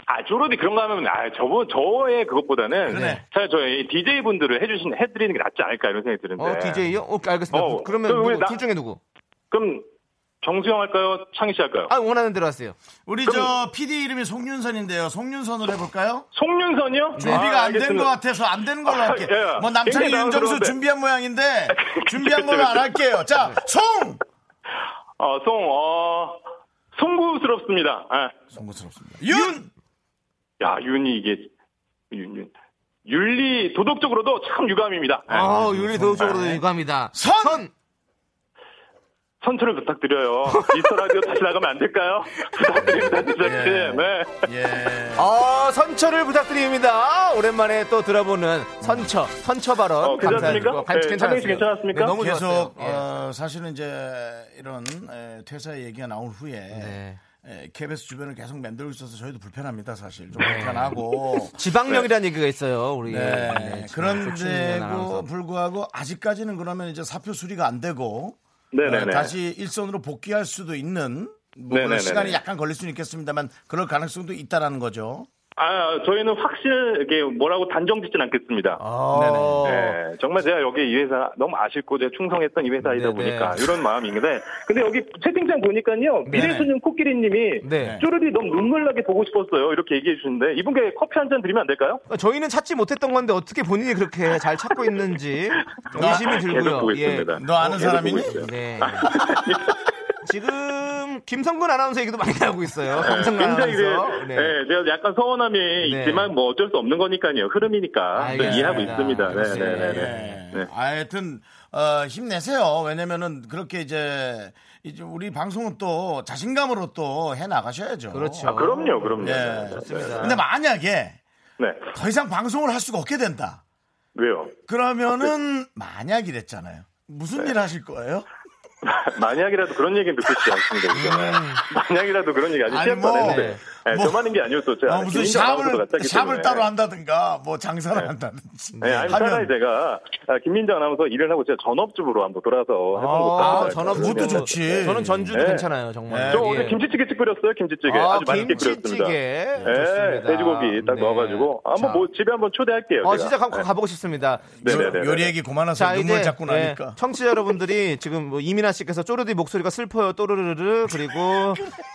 아, 조르디 그런 거 하면, 아, 저번, 저의 그것보다는. 그래. 차 저희 DJ 분들을 해주신, 해드리는 게 낫지 않을까 이런 생각이 드는데. 어 DJ요? 어 알겠습니다. 어, 그러면 누구, 나- 둘 중에 누구? 그럼, 정수영 할까요? 창희 씨 할까요? 아 원하는 대로 하세요. 우리 저 PD 이름이 송윤선인데요. 송윤선으로 해볼까요? 송윤선이요? 준비가 아, 안된 알겠습니다. 것 같아서 안 되는 걸로 아, 할게요. 예. 뭐 남창희 윤정수. 준비한 모양인데 *laughs* 준비한 그쵸, 걸로 안 그쵸. 할게요. 자, 송! 어, 송, 어, 송구스럽습니다. 아. 송구스럽습니다. 윤! 야, 윤이 이게, 윤, 윤. 윤리, 도덕적으로도 참 유감입니다. 아, 어 윤리 도덕적으로도 유감이다. 선! 선! 선처를 부탁드려요. *laughs* 미스터 라디오 다시 나가면 안 될까요? *laughs* 부탁드립니다, 제작진. 예. 네. 예. 어, 선처를 부탁드립니다. 오랜만에 또 들어보는 선처, 선처 발언. 어, 괜찮습니까? 네, 상당히 괜찮았습니까? 네, 너무 계속 좋았어요. 예. 어, 사실은 이제 이런 에, 퇴사 얘기가 나온 후에 네. 에, KBS 주변을 계속 만들고 있어서 저희도 불편합니다 사실 좀 네. 불편하고 *laughs* 지방령이라는 얘기가 있어요. 우리. 네. 네, 그런데도. 불구하고 아직까지는 그러면 이제 사표 수리가 안 되고. 어, 다시 일선으로 복귀할 수도 있는 뭐. 시간이 약간 걸릴 수는 있겠습니다만 그럴 가능성도 있다라는 거죠. 아, 저희는 확실하게 뭐라고 단정 짓진 않겠습니다. 어. 네, 정말 제가 여기 이 회사 너무 아쉽고 제가 충성했던 이 회사이다 네네. 보니까 이런 마음이 있는데 근데 여기 채팅창 보니까요 미래소년 코끼리 님이 네. 쪼르디 너무 눈물 나게 보고 싶었어요 이렇게 얘기해 주시는데 이분께 커피 한 잔 드리면 안 될까요? 저희는 찾지 못했던 건데 어떻게 본인이 그렇게 잘 찾고 있는지 의심이 계속 보고 들고요. 예. 있습니다. 너 아는 계속 사람이니? 네. *laughs* 지금 김성근 아나운서 얘기도 많이 나오고 있어요. 김성근 굉장히 그, 아나운서. 네. 제가 약간 서운함이 네. 있지만 뭐 어쩔 수 없는 거니까요. 흐름이니까 네, 알겠습니다. 이해하고 있습니다. 네. 네, 네, 네. 네. 하여튼 어, 힘내세요. 왜냐면은 그렇게 이제 이제 우리 방송은 또 자신감으로 또 해 나가셔야죠. 그렇죠. 아, 그럼요, 그럼요. 네. 네, 네, 좋습니다. 근데 만약에 네. 더 이상 방송을 할 수가 없게 된다. 왜요? 그러면은 만약이랬잖아요. 무슨 일 하실 거예요? *laughs* 만약이라도 그런 얘기는 듣고 싶지 않습니다. 이제는. 만약이라도 그런 얘기 아직 시작도 안 뭐, 했는데. 네, 뭐, 저만 있는 게 아니었어. 제가 어, 무슨 샵을 샵을 때문에. 따로 한다든가 뭐 장사를 한다든지 네, 아니, 차라리 제가 아, 김민정 아나운서 일을 하고 제가 전업주부로 한번 돌아서 해본 것도 아, 나을 것 전업 같아요. 그것도 좋지. 저는 전주도 네. 괜찮아요, 정말. 저 예. 오늘 김치찌개 끓였어요, 김치찌개. 아, 아주 맛있게 끓였습니다. 김치찌개. 네, 좋습니다. 돼지고기 딱 네. 넣어가지고 한번 자. 뭐 집에 한번 초대할게요. 어, 제가. 진짜 가, 네. 가보고 싶습니다. 네네네. 요리 얘기. 자, 눈물 자꾸 예, 나니까. 청취자 여러분들이 지금 뭐 이민아 씨께서 쪼르디 목소리가 슬퍼요 또르르르 그리고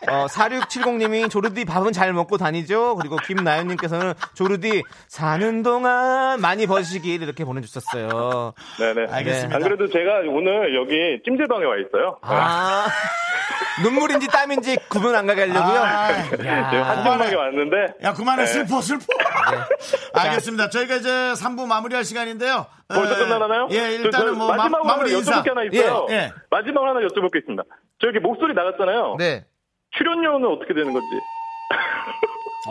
어, 4670님이 조르디 밥은 잘 먹고 다니죠. 그리고 김나연님께서는 조르디 사는 동안 많이 버시길 이렇게 보내주셨어요. 네네. 알겠습니다. 안 그래도 제가 오늘 여기 찜질방에 와 있어요. 아 *laughs* 눈물인지 땀인지 구분 안 가게 하려고요. 아, 한정방에 왔는데. 야 그만해 네. 슬퍼 슬퍼. *laughs* 알겠습니다. 저희가 이제 3부 마무리할 시간인데요. 벌써 에, 끝나나요? 예, 일단은 저- 뭐 마, 마지막으로 마 무리 하나 인사. 여쭤볼 게 하나 있어요. 예, 예. 마지막으로 하나 여쭤볼 게 있습니다. 저기 목소리 나갔잖아요. 네. 출연료는 어떻게 되는 건지.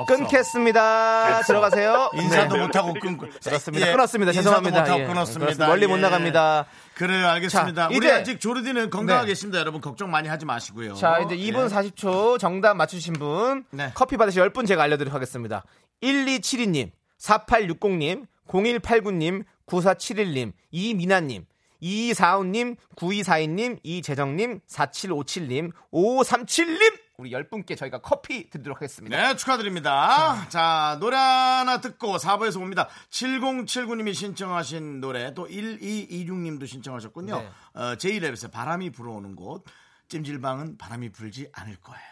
끊겠습니다. 들어가세요. 인사도 네. 못하고 끊고 그렇습니다. 예, 끊었습니다. 죄송합니다. 못하고 예. 끊었습니다. 멀리 못 예. 나갑니다. 그래요, 알겠습니다. 자, 우리 이제- 아직 조르디는 건강하게 네. 계십니다. 여러분 걱정 많이 하지 마시고요. 자, 이제 2분 예. 40초 정답 맞추신 분 네. 커피 받으실 10분 제가 알려드리도록 하겠습니다. 1272님, 4860님, 0189님, 9471님, 이민아님, 2245님, 9242님, 이재정님, 4757님, 5537님 우리 10분께 저희가 커피 드리도록 하겠습니다. 네, 축하드립니다. 자, 노래 하나 듣고 4부에서 옵니다. 7079님이 신청하신 노래, 또 1226님도 신청하셨군요. 네. 어, 제이랩에서 바람이 불어오는 곳, 찜질방은 바람이 불지 않을 거예요.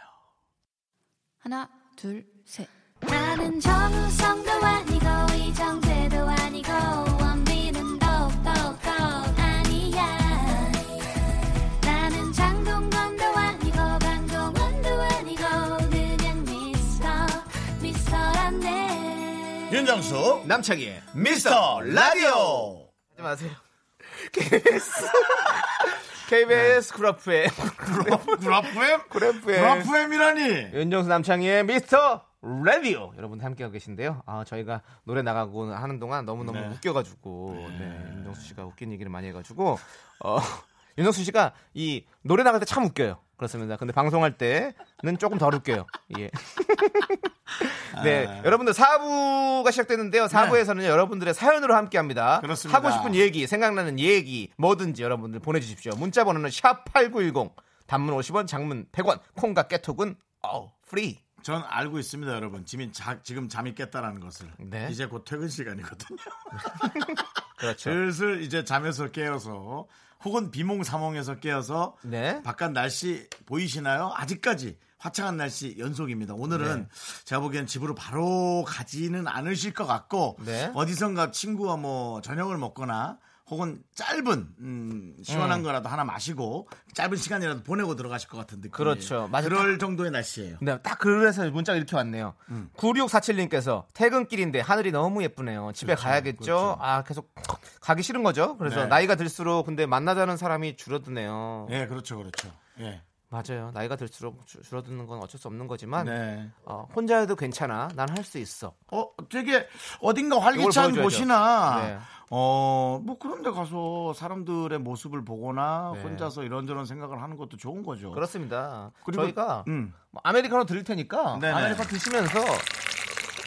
하나, 둘, 셋. 나는 정우성도 아니고 이정재도 아니고 윤정수, 남창희의 미스터 라디오! 하지 마세요. KBS KBS Cool FM 구라프엠? Cool FM 구라프엠이라니! 윤정수 남창희의 미스터 라디오 여러분 함께하고 계신데요. 아 저희가 노래 나가고 하는 동안 너무 너무 네. 웃겨가지고 네. 윤정수 씨가 웃긴 얘기를 많이 해가지고 어 윤정수 씨가 이 노래 나갈 때 참 웃겨요. 그렇습니다. 근데 방송할 때는 조금 덜 웃겨요. 예. *laughs* 네, 아. 여러분들 4부가 시작됐는데요. 4부에서는 여러분들의 사연으로 함께 합니다. 그렇습니다. 하고 싶은 얘기, 생각나는 얘기, 뭐든지 여러분들 보내주십시오. 문자 번호는 샵 #8910, 단문 50원, 장문 100원, 콩과 깨톡은 어 free. 전 알고 있습니다, 여러분. 지금, 자, 지금 잠이 깼다라는 것을. 네. 이제 곧 퇴근 시간이거든요. *laughs* 그렇죠. 슬슬 이제 잠에서 깨어서 혹은 비몽사몽에서 깨어서 네. 바깥 날씨 보이시나요? 아직까지 화창한 날씨 연속입니다. 오늘은 제가 보기엔 집으로 바로 가지는 않으실 것 같고 네. 어디선가 친구와 뭐 저녁을 먹거나 혹은 짧은 음, 시원한 음. 거라도 하나 마시고 짧은 시간이라도 보내고 들어가실 것 같은 느낌. 그렇죠. 맞아. 그럴 정도의 날씨예요. 네, 딱 그래서 문자가 이렇게 왔네요. 음. 9647님께서 퇴근길인데 하늘이 너무 예쁘네요. 집에 가야겠죠? 그렇죠. 아, 계속 가기 싫은 거죠? 그래서 네. 나이가 들수록 근데 만나자는 사람이 줄어드네요. 예, 그렇죠, 그렇죠. 예. 맞아요. 나이가 들수록 줄- 줄어드는 건 어쩔 수 없는 거지만 네. 어, 혼자 해도 괜찮아. 난 할 수 있어. 어, 되게 어딘가 활기찬. 곳이나 네. 어, 뭐 그런 데 가서 사람들의 모습을 보거나 네. 혼자서 이런저런 생각을 하는 것도 좋은 거죠. 그렇습니다. 그리고- 저희가 음. 뭐 아메리카노 드릴 테니까 네네. 아메리카노 드시면서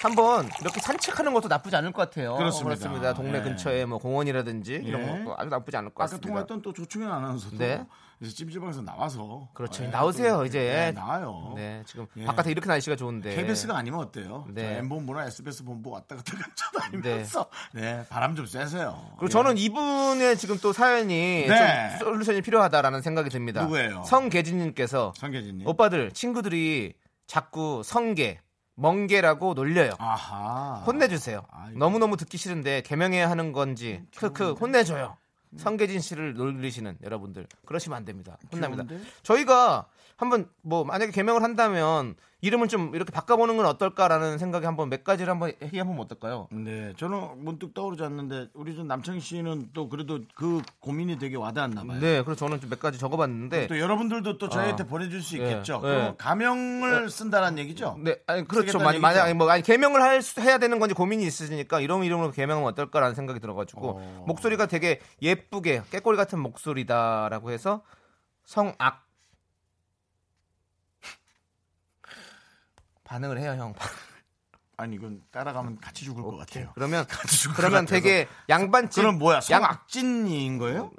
한번 이렇게 산책하는 것도 나쁘지 않을 것 같아요. 그렇습니다. 동네 예. 근처에 뭐 공원이라든지 이런 예. 것도 아주 나쁘지 않을 것 아까 같습니다. 통화했던 또 조충현 아나운서도 네. 그래서 찜질방에서 나와서 그렇죠. 예, 나오세요, 또, 이제. 네, 나와요. 네, 지금 예. 바깥에 이렇게 날씨가 좋은데. KBS가 아니면 어때요? 네. 저 M본부나 SBS 본부 왔다 갔다 *laughs* 쫓아다니면서 네. 바람 좀 쐬세요. 그리고 예. 저는 이분의 지금 또 사연이 네. 좀 솔루션이 필요하다라는 생각이 듭니다. 누구예요? 성계진님께서 성계진님. 오빠들 친구들이 자꾸 성계, 멍게라고 놀려요. 아하. 혼내주세요. 아이고. 너무너무 듣기 싫은데 개명해야 하는 건지 크크 혼내줘요. 성계진 씨를 놀리시는 여러분들 그러시면 안 됩니다. 혼납니다. 귀여운데? 저희가 한번 뭐 만약에 개명을 한다면 이름을 좀 이렇게 바꿔보는 건 어떨까라는 생각이 한번 몇 가지를 한번 얘기해보면 어떨까요? 네, 저는 문득 떠오르지 않는데 우리 좀 남창희 씨는 또 그래도 그 고민이 되게 와닿았나 봐요. 네, 그래서 저는 좀 몇 가지 적어봤는데 또 여러분들도 또 저희한테 아, 보내줄 수 예, 있겠죠. 예. 그럼 가명을 쓴다는 얘기죠. 네, 아니 그렇죠. 만약? 만약 뭐 아니 개명을 할 수- 해야 되는 건지 고민이 있으시니까 이런 이름으로 개명하면 어떨까라는 생각이 들어가지고 어. 목소리가 되게 예쁘게 깨꼬리 같은 목소리다라고 해서 성악 반응을 해요, 형. 아니 이건 따라가면 같이 죽을 것 같아요. 그러면 *laughs* 같이 죽을 그러면. 되게 양반집 그럼 뭐야? 양 성악진인 거예요?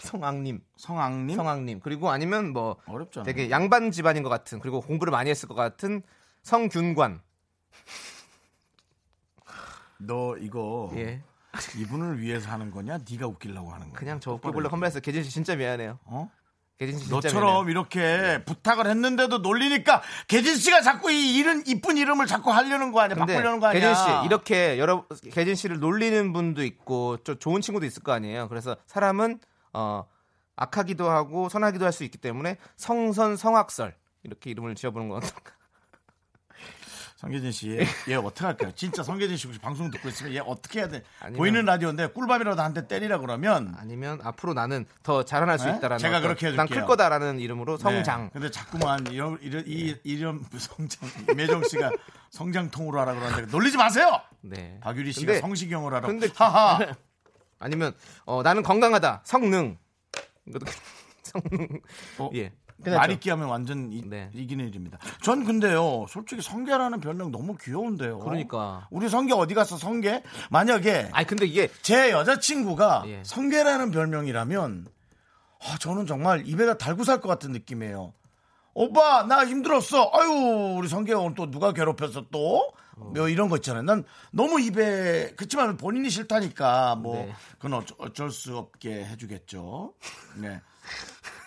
성악님, 성악님? 성악님 그리고 아니면 뭐 어렵잖아. 되게 양반 집안인 것 같은 그리고 공부를 많이 했을 것 같은 성균관. 너 이거 예. 이분을 위해서 하는 거냐? 네가 웃기려고 하는 거야? 그냥 저 웃겨보려고 컴플렉스 개진 씨 진짜 미안해요. 어? 개진 씨 너처럼 미안해요. 이렇게 부탁을 했는데도 놀리니까 개진 씨가 자꾸 이 이름 이쁜 이름을 자꾸 하려는 거 아니야? 바꾸려는 거 아니야? 개진 씨 이렇게 여러 개진 씨를 놀리는 분도 있고 좀 좋은 친구도 있을 거 아니에요. 그래서 사람은 어 악하기도 하고 선하기도 할 수 있기 때문에 성선 성악설 이렇게 이름을 지어보는 건 어떨까? 성계진 씨, 얘, 얘 어떻게 할까요? 진짜 성계진 씨 혹시 방송 듣고 있으면 얘 어떻게 해야 돼? 아니면- 보이는 라디오인데 꿀밤이라도 한 대 때리라 그러면 아니면 앞으로 나는 더 자라날 수 네? 있다라는 제가 어떤 그렇게 해줄게요. 난 클 거다라는 이름으로 성장. 네. 근데 자꾸만 이런 이런 이 이름 성장 이매정 씨가 성장통으로 하라 그러는데 놀리지 마세요. 네. 박유리 씨가 근데- 성시경으로 하라고. 근데 하하. 아니면 어, 나는 건강하다 성능. 이것도 *laughs* 성능. 어, 예. 말 잇기 하면 완전 이, 네. 이기는 일입니다. 전 근데요, 솔직히 성계라는 별명 너무 귀여운데요. 그러니까. 우리 성계 어디 갔어, 성계? 만약에 아니 근데 이게 제 여자친구가 예. 성계라는 별명이라면 아, 저는 정말 입에다 달고 살 것 같은 느낌이에요. 오빠 나 힘들었어. 아유 우리 성계가 오늘 또 누가 괴롭혔어 또? 뭐 이런 거 있잖아요. 난 너무 입에 그렇지만 본인이 싫다니까 뭐 네. 그건 어쩌, 어쩔 수 없게 해주겠죠. 네. *laughs*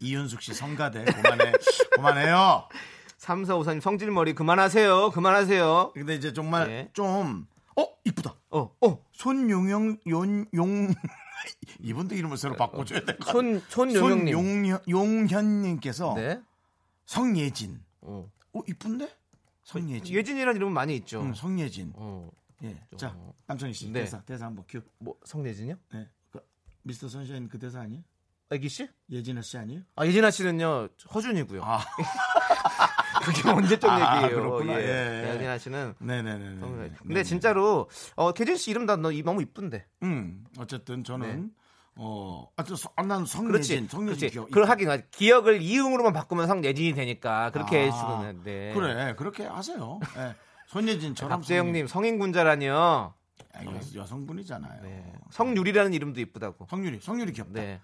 이윤숙 씨 성가대 그만해 그만해요. 삼사오사님 성질머리 그만하세요. 그만하세요. 근데 이제 정말 네. 좀 어 이쁘다. 어, 어. 손용영 용용 *laughs* 이분도 이름을 새로 바꿔 줘야 될 것 같아요. 손 손용영님. 손용현 용현 님께서 네. 성예진. 어. 어 이쁜데? 성예진. 예진이라는 이름은 많이 있죠. 응, 성예진. 어. 예. 자, 남창희 씨 네. 대사 대사 한번 큐. 뭐 성예진이요? 네. 그, 미스터 선샤인 그 대사 아니에요? 애기 씨? 예진아 씨 아니에요? 아 예진아 씨는요 허준이고요. 아, *laughs* 그게 언제적 아, 얘기예요. 그렇구나. 예. 예. 예진아 씨는 네네네. 근데 진짜로 어 개진 씨 이름 다 너- 너무 이쁜데. 음, 어쨌든 저는 어, 아저 아, 난 네. 성예진, 성예진. 기억. 그걸 하긴 기억을 이응으로만 바꾸면 성예진이 되니까 그렇게 아, 해주시면 돼. 그래, 그렇게 하세요. 예. 손예진처럼. 박재영님 성인군자라니요. 아, 여, 여성분이잖아요. 네. 성유리라는 이름도 이쁘다고. 성유리, 성유리 귀엽다. 네.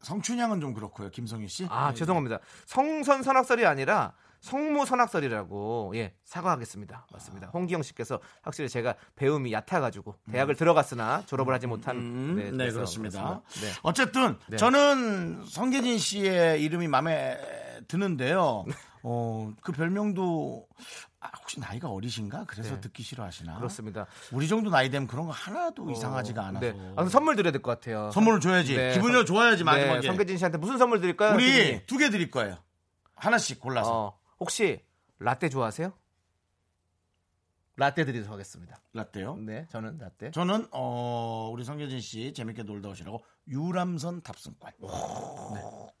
성춘향은 좀 그렇고요, 김성희 씨. 아 네. 죄송합니다. 성선 선악설이 아니라 성모 선악설이라고 예 사과하겠습니다. 맞습니다. 홍기영 씨께서 확실히 제가 배움이 얕아가지고 대학을 들어갔으나 졸업을 하지 못한 음, 네, 그래서 그렇습니다. 네. 어쨌든 네. 저는 성계진 씨의 이름이 마음에 드는데요. *laughs* 어, 그 별명도 아, 혹시 나이가 어리신가? 그래서 네. 듣기 싫어하시나? 그렇습니다. 우리 정도 나이 되면 그런 거 하나도 이상하지가 않아서. 네. 아, 선물 드려야 될 것 같아요. 선물을 줘야지. 네, 기분이 선- 좋아야지 네, 마지막에. 성계진 씨한테 무슨 선물 드릴까요? 우리? 두 개 드릴 거예요. 하나씩 골라서. 어, 혹시 라떼 좋아하세요? 라떼 드리도록 하겠습니다. 라떼요. 네, 저는 라떼. 저는 어, 우리 성계진 씨 재밌게 놀다 오시라고 유람선 탑승권.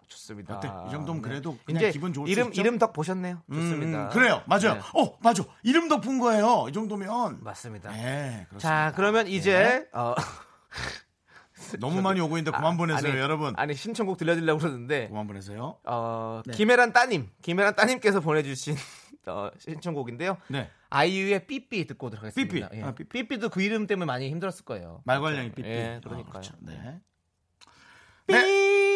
좋습니다. 어때? 이 정도면 네. 그래도 그냥 이제 기분 좋을 수 이름 있죠? 이름 덕 보셨네요. 음, 좋습니다. 그래요. 맞아요. 네. 어, 맞아. 이름 덕분 거예요. 이 정도면. 맞습니다. 네, 그렇습니다. 자, 그러면 이제 어, *laughs* 너무 많이 오고 있는데 그만 보내세요, 아니, 여러분. 아니 신청곡 들려드리려고 그러는데 그만 보내세요. 어, 네. 김혜란 따님, 김혜란 따님께서 보내주신 어, 신청곡인데요. 네. 아이유의 삐삐 듣고 오도록 하겠습니다. 삐삐. 예. 아, 삐삐. 삐삐 도 그 이름 때문에 많이 힘들었을 거예요. 말괄량이 삐삐. 예, 그러니까요. 아, 그렇죠. 네. 삐. 네.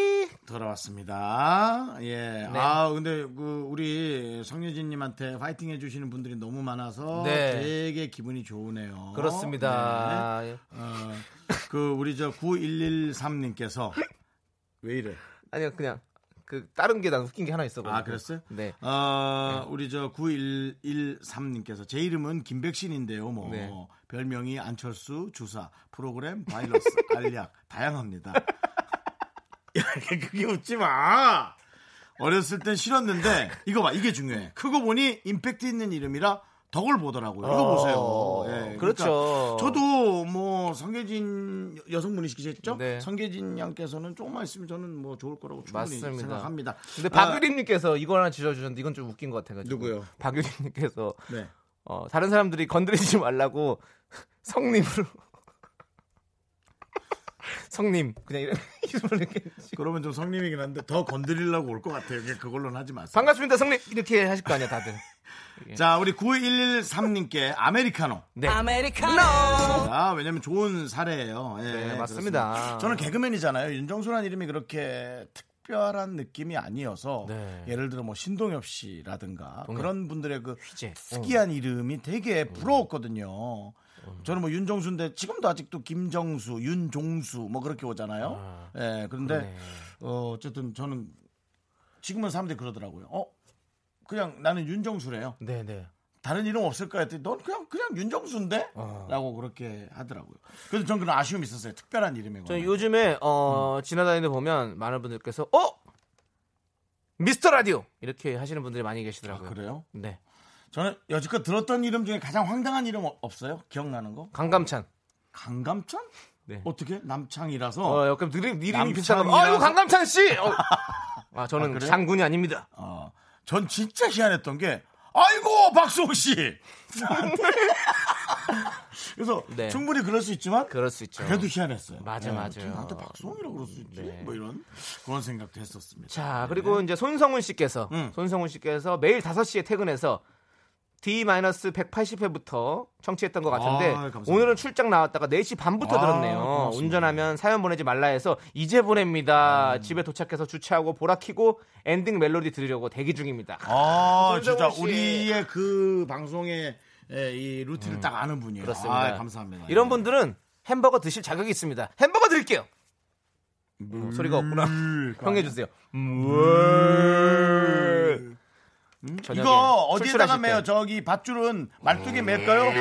돌아왔습니다. 예. 네. 아, 근데 그 우리 성유진 님한테 파이팅 해 주시는 분들이 너무 많아서 네. 되게 기분이 좋으네요. 그렇습니다. 네. 어, 그 우리 저 9113 님께서 왜 이래? 아니요, 그냥 그 다른 게 난 웃긴 게 하나 있어. 아, 그랬어요? 네. 어, 우리 저 9113님께서 제 이름은 김백신인데요. 뭐 네. 별명이 안철수, 주사, 프로그램, 바이러스, *laughs* 알약 다양합니다. *laughs* 야, 그게 웃지 마. 어렸을 땐 싫었는데 이거 봐 이게 중요해. 크고 보니 임팩트 있는 이름이라 덕을 보더라고요. 이거 어, 보세요. 예, 그렇죠. 그러니까 저도 뭐 성계진 여성분이시겠죠? 네. 성계진 양께서는 조금만 있으면 저는 뭐 좋을 거라고 충분히 맞습니다. 생각합니다. 근데 아, 박유림님께서 이거 하나 지어주셨는데 이건 좀 웃긴 것 같아가지고. 누구요? 박유림님께서 네. 어, 다른 사람들이 건드리지 말라고 *laughs* 성님으로 성님 그냥 이런 *laughs* 이름을 이렇게 그러면 좀 성님이긴 한데 더 건드리려고 올 것 같아요. 그냥 그걸로는 하지 마세요. 반갑습니다 성님 이렇게 하실 거 아니야 다들. *laughs* 자, 우리 9113님께 아메리카노. 네. 아메리카노. 아, 왜냐면 좋은 사례예요. 예, 네, 맞습니다. 그렇습니다. 저는 개그맨이잖아요. 윤정수라는 이름이 그렇게 특별한 느낌이 아니어서 네. 예를 들어 뭐 신동엽 씨라든가 동엽. 그런 분들의 그 휘재. 특이한 이름이 되게 부러웠거든요. 저는 뭐 윤정수인데 지금도 아직도 김정수, 윤종수 뭐 그렇게 오잖아요. 아, 예, 그런데 그러네. 어, 어쨌든 저는 지금은 사람들이 그러더라고요. 어, 그냥 나는 윤정수래요. 네 네. 다른 이름 없을까 했더니 넌 그냥 그냥 윤정수인데? 어. 라고 그렇게 하더라고요. 그래서 전 그런 아쉬움이 있었어요. 특별한 이름에 저 관해. 요즘에 어, 지나다니는 데 보면 많은 분들께서 어 미스터 라디오 이렇게 하시는 분들이 많이 계시더라고요. 아, 그래요? 네. 저는 여지껏 들었던 이름 중에 가장 황당한 이름 어- 없어요? 기억나는 거? 강감찬. 강감찬? 네. 어떻게? 남창이라서 어, 약간 이름, 이름이 비슷한 거. 아유 강감찬 씨. 어. *laughs* 아 저는 아, 그래요? 장군이 아닙니다. 어, 전 진짜 희한했던 게 아이고 박수홍 씨. *laughs* 그래서 네. 충분히 그럴 수 있지만 그럴 수 있죠. 그래도 희한했어요. 맞아, 네, 맞아요. 어떻게 나한테 박수홍이라고 그럴 수 있지? 네. 뭐 이런 그런 생각도 했었습니다. 자, 그리고 이제 손성훈 씨께서 음. 손성훈 씨께서 매일 5시에 퇴근해서 D-180회부터 청취했던 것 같은데 아. 오늘은 출장 나왔다가 4시 반부터 아, 들었네요. 고맙습니다. 운전하면 사연 보내지 말라 해서 이제 보냅니다. 음. 집에 도착해서 주차하고 보라 켜고 엔딩 멜로디 들으려고 대기 중입니다. 아, 진짜 손정훈 씨. 우리의 그 방송의 에, 이 루트를 딱 아는 분이에요. 음. 그렇습니다. 아, 감사합니다. 이런 분들은 햄버거 드실 자격이 있습니다. 햄버거 드릴게요. 어, 소리가 없구나. 평해 주세요. 저 녁에 이거 어디에다가 매요? 때. 저기 밧줄은 말뚝에 맬까요?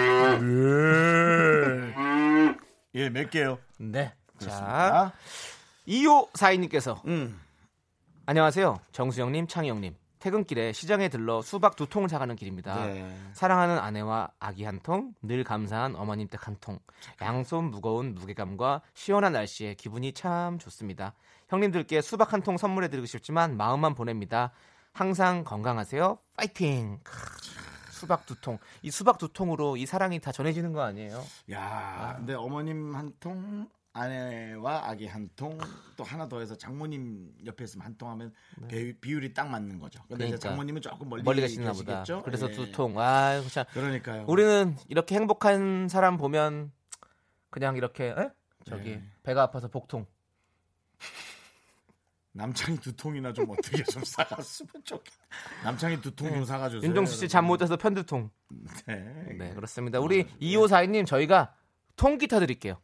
예, 맬게요. 네. 자, 자, 2호 사인님께서 음. 안녕하세요. 정수영님, 창희영님. 퇴근길에 시장에 들러 수박 두 통을 사가는 길입니다. 네. 사랑하는 아내와 아기 한 통, 늘 감사한 어머님 댁 한 통. 양손 무거운 무게감과 시원한 날씨에 기분이 참 좋습니다. 형님들께 수박 한 통 선물해드리고 싶지만 마음만 보냅니다. 항상 건강하세요. 파이팅! 크, 수박 두 통. 이 수박 두 통으로 이 사랑이 다 전해지는 거 아니에요? 야, 근데 어머님 한 통, 아내와 아기 한 통, 또 하나 더 해서 장모님 옆에 있으면 한 통 하면 비, 비율이 딱 맞는 거죠. 근데 네. 그러니까. 장모님은 조금 멀리, 멀리 가시나 보다. 그래서 예. 두 통. 아, 참. 그러니까요. 우리는 이렇게 행복한 사람 보면 그냥 이렇게 에? 저기 네. 배가 아파서 복통. 남창이 두 통이나 좀 어떻게 좀 사갔으면 좋겠. 남창이 두통좀 사가주세요. 윤정수 씨 잠 못 자서 편두통. 네. 네, 그렇습니다. 우리 2542님 저희가 통기타 드릴게요.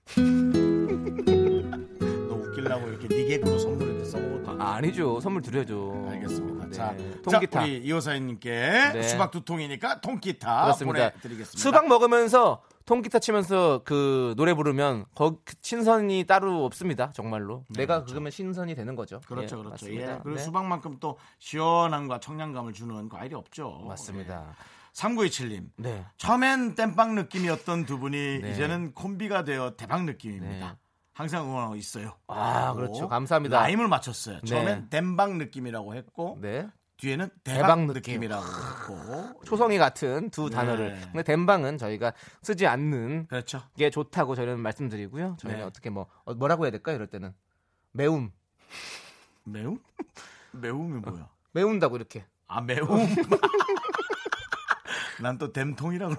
너 웃기려고 이렇게 니객으로 선물을 이렇게 써먹었다. 아, 아니죠. 선물 드려죠. 알겠습니다. 네, 자, 통기타. 자, 우리 이호사님께 네. 수박 두 통이니까 통기타 그렇습니다. 보내드리겠습니다. 수박 먹으면서 통기타 치면서 그 노래 부르면 거그 신선이 따로 없습니다. 정말로. 내가 그러면 신선이 되는 거죠. 그렇죠, 예, 그렇죠. 맞습니다. 예, 그리고 네. 수박만큼 또 시원함과 청량감을 주는 과일이 없죠. 맞습니다. 3927님. 네. 처음엔 땜빵 느낌이었던 두 분이 네. 이제는 콤비가 되어 대박 느낌입니다. 네. 항상 응원하고 있어요. 아, 그렇죠. 감사합니다. 라임을 맞췄어요. 처음엔 네. 땜빵 느낌이라고 했고 네. 뒤에는 대박 대박, 느낌. 느낌 이라고 했고 초성이 같은 두 네. 단어를. 근데 댐방은 저희가 쓰지 않는 그렇죠. 게 좋다고 저희는 말씀드리고요. 저희는 네. 어떻게 뭐 어, 뭐라고 해야 될까 요? 이럴 때는 매움, 매움? *laughs* 매움이 뭐야? 매운다고 이렇게. 아 매움. *laughs* 난 또 댐통이라고.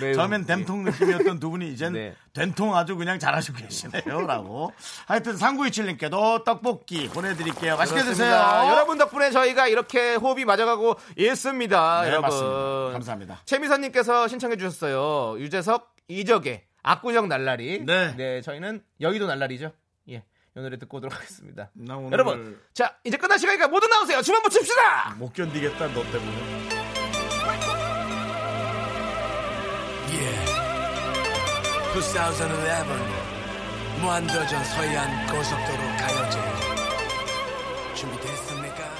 매움. 처음엔 댐통 느낌이었던 두 분이 이젠 *laughs* 네. 된통 아주 그냥 잘하시고 계시네요라고. 하여튼 3927님께도 떡볶이 보내드릴게요. 맛있게 그렇습니다. 드세요. 여러분 덕분에 저희가 이렇게 호흡이 맞아가고 있습니다. 네, 여러분. 맞습니다. 감사합니다. 최미선님께서 신청해 주셨어요. 유재석 이적의 압구정 날라리. 네. 저희는 여의도 날라리죠. 예. 이 노래 듣고 오도록 하겠습니다. 나 오늘 여러분, 자 이제 끝날 시간이니까 모두 나오세요. 주문 붙입시다. 못 견디겠다 너 때문에. Yeah. 2011 무한도전 서해안 고속도로 가요제 준비됐습니까?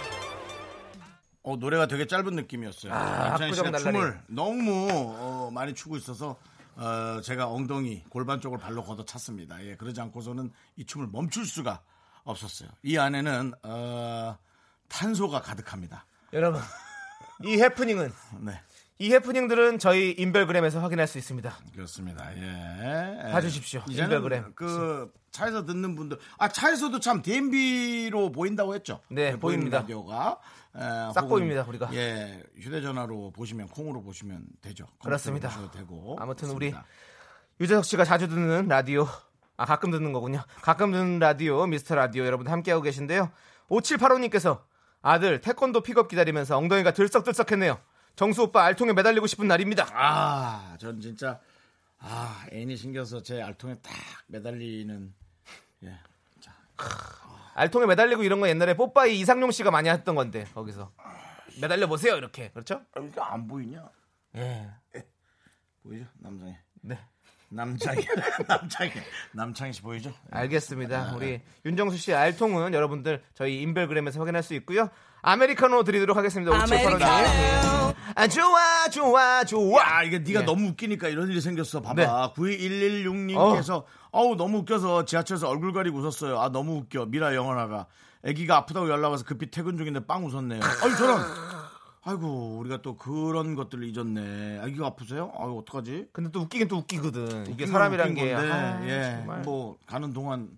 어, 노래가 되게 짧은 느낌이었어요. 아, 남창희 씨가 날라리. 춤을 너무 어, 많이 추고 있어서 어, 제가 엉덩이 골반 쪽을 발로 걷어 찼습니다. 예, 그러지 않고서는 이 춤을 멈출 수가 없었어요. 이 안에는 어, 탄소가 가득합니다. 여러분, 이 해프닝은 네, 이 해프닝들은 저희 인별그램에서 확인할 수 있습니다. 그렇습니다. 예. 봐주십시오. 인별그램. 그 차에서 듣는 분들, 아 차에서도 참 DMB로 보인다고 했죠. 네, 그 보입니다. 라디오가 에, 싹 혹은, 보입니다, 우리가. 예, 휴대전화로 보시면 콩으로 보시면 되죠. 그렇습니다. 되고. 아무튼 그렇습니다. 우리 유재석 씨가 자주 듣는 라디오, 아 가끔 듣는 거군요. 가끔 듣는 라디오, 미스터 라디오 여러분 함께하고 계신데요. 5785님께서 아들 태권도 픽업 기다리면서 엉덩이가 들썩들썩했네요. 정수 오빠 알통에 매달리고 싶은 날입니다. 아, 전 진짜 아 애인이 생겨서 제 알통에 딱 매달리는 예. 알통에 매달리고 이런 거 옛날에 뽀빠이 이상용 씨가 많이 했던 건데 거기서 매달려 보세요 이렇게 그렇죠? 아, 이게 안 보이냐? 예. 보이죠? 남장이. 네. 남창이 남창이 남창이 씨 보이죠? 알겠습니다. 우리 윤정수 씨 알통은 여러분들 저희 인별그램에서 확인할 수 있고요. 아메리카노 드리도록 하겠습니다. 5785님. 아 좋아 좋아 좋아. 야, 이게 네가 예. 너무 웃기니까 이런 일이 생겼어. 봐봐. 네. 9116님께서 어. 우 너무 웃겨서 지하철에서 얼굴 가리고 웃었어요. 아 너무 웃겨. 미라 영원아가 아기가 아프다고 연락 와서 급히 퇴근 중인데 빵 웃었네요. 아유 저런. 아이고 우리가 또 그런 것들을 잊었네. 아기가 아프세요? 아유 어떡하지? 근데 또 웃기긴 또 웃기거든. 이게 사람이란 건게 아, 예, 정말. 뭐 가는 동안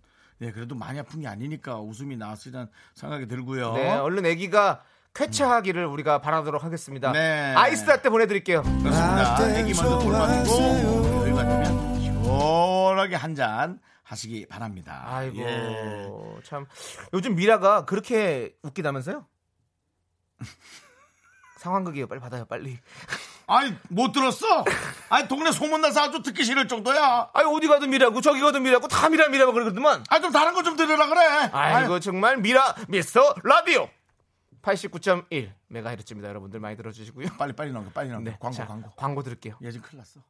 예 그래도 많이 아픈 게 아니니까 웃음이 나왔으리란 생각이 들고요. 네, 얼른 아기가 쾌차하기를 우리가 바라도록 하겠습니다. 네. 아이스 라떼 보내드릴게요. 그렇습니다. 애기 먼저 돌 맞고 여기 맞으면 시원하게 한 잔 하시기 바랍니다. 아이고 예. 참 요즘 미라가 그렇게 웃기다면서요? *laughs* 상황극이에요. 빨리 받아요. 빨리. 아니 못 들었어? 아니 동네 소문나서 아주 듣기 싫을 정도야. 아니 어디 가든 미라고 저기 가든 미라고 다 미라 미라고 그러거든만. 아좀 다른 거 좀 들으라 그래. 아이고 정말 미라 미스터 라디오 89.1 메가헤르츠입니다. 여러분들 많이 들어주시고요. 빨리 빨리 넘겨 빨리 넘겨. 네, 광고 자, 광고. 광고 들을게요. 얘 지금 큰일 났어.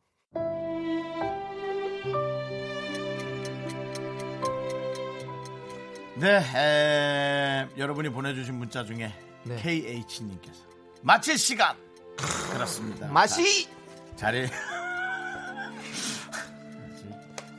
네, 에, 여러분이 보내주신 문자 중에 네. KH님께서 마칠 시간 그렇습니다. 맛이 자리 *laughs*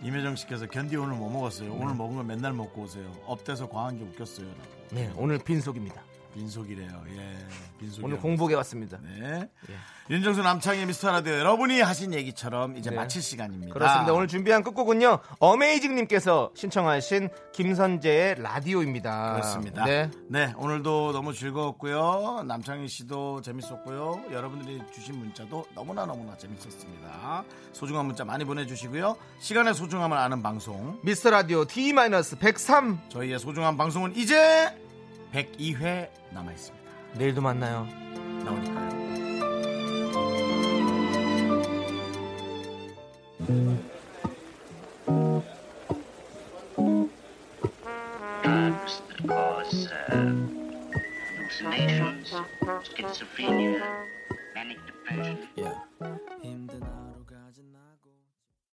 임혜정 씨께서 견디 오늘 뭐 먹었어요? 오늘 먹은 거 맨날 먹고 오세요. up돼서 과한 게 웃겼어요. 네 오늘 빈속입니다. 빈속이래요. 예, 빈속. 오늘 공복에 왔습니다. 네. 예. 윤정수 남창희의 미스터 라디오 여러분이 하신 얘기처럼 이제 네. 마칠 시간입니다. 그렇습니다. 오늘 준비한 끝곡은요. 어메이징 님께서 신청하신 김선재의 라디오입니다. 그렇습니다. 네. 네. 오늘도 너무 즐거웠고요. 남창희 씨도 재밌었고요. 여러분들이 주신 문자도 너무나 너무나 재밌었습니다. 소중한 문자 많이 보내 주시고요. 시간의 소중함을 아는 방송. 미스터 라디오 D-103 저희의 소중한 방송은 이제 102회 남아 있습니다. 내일도 만나요. 나오니까요. cause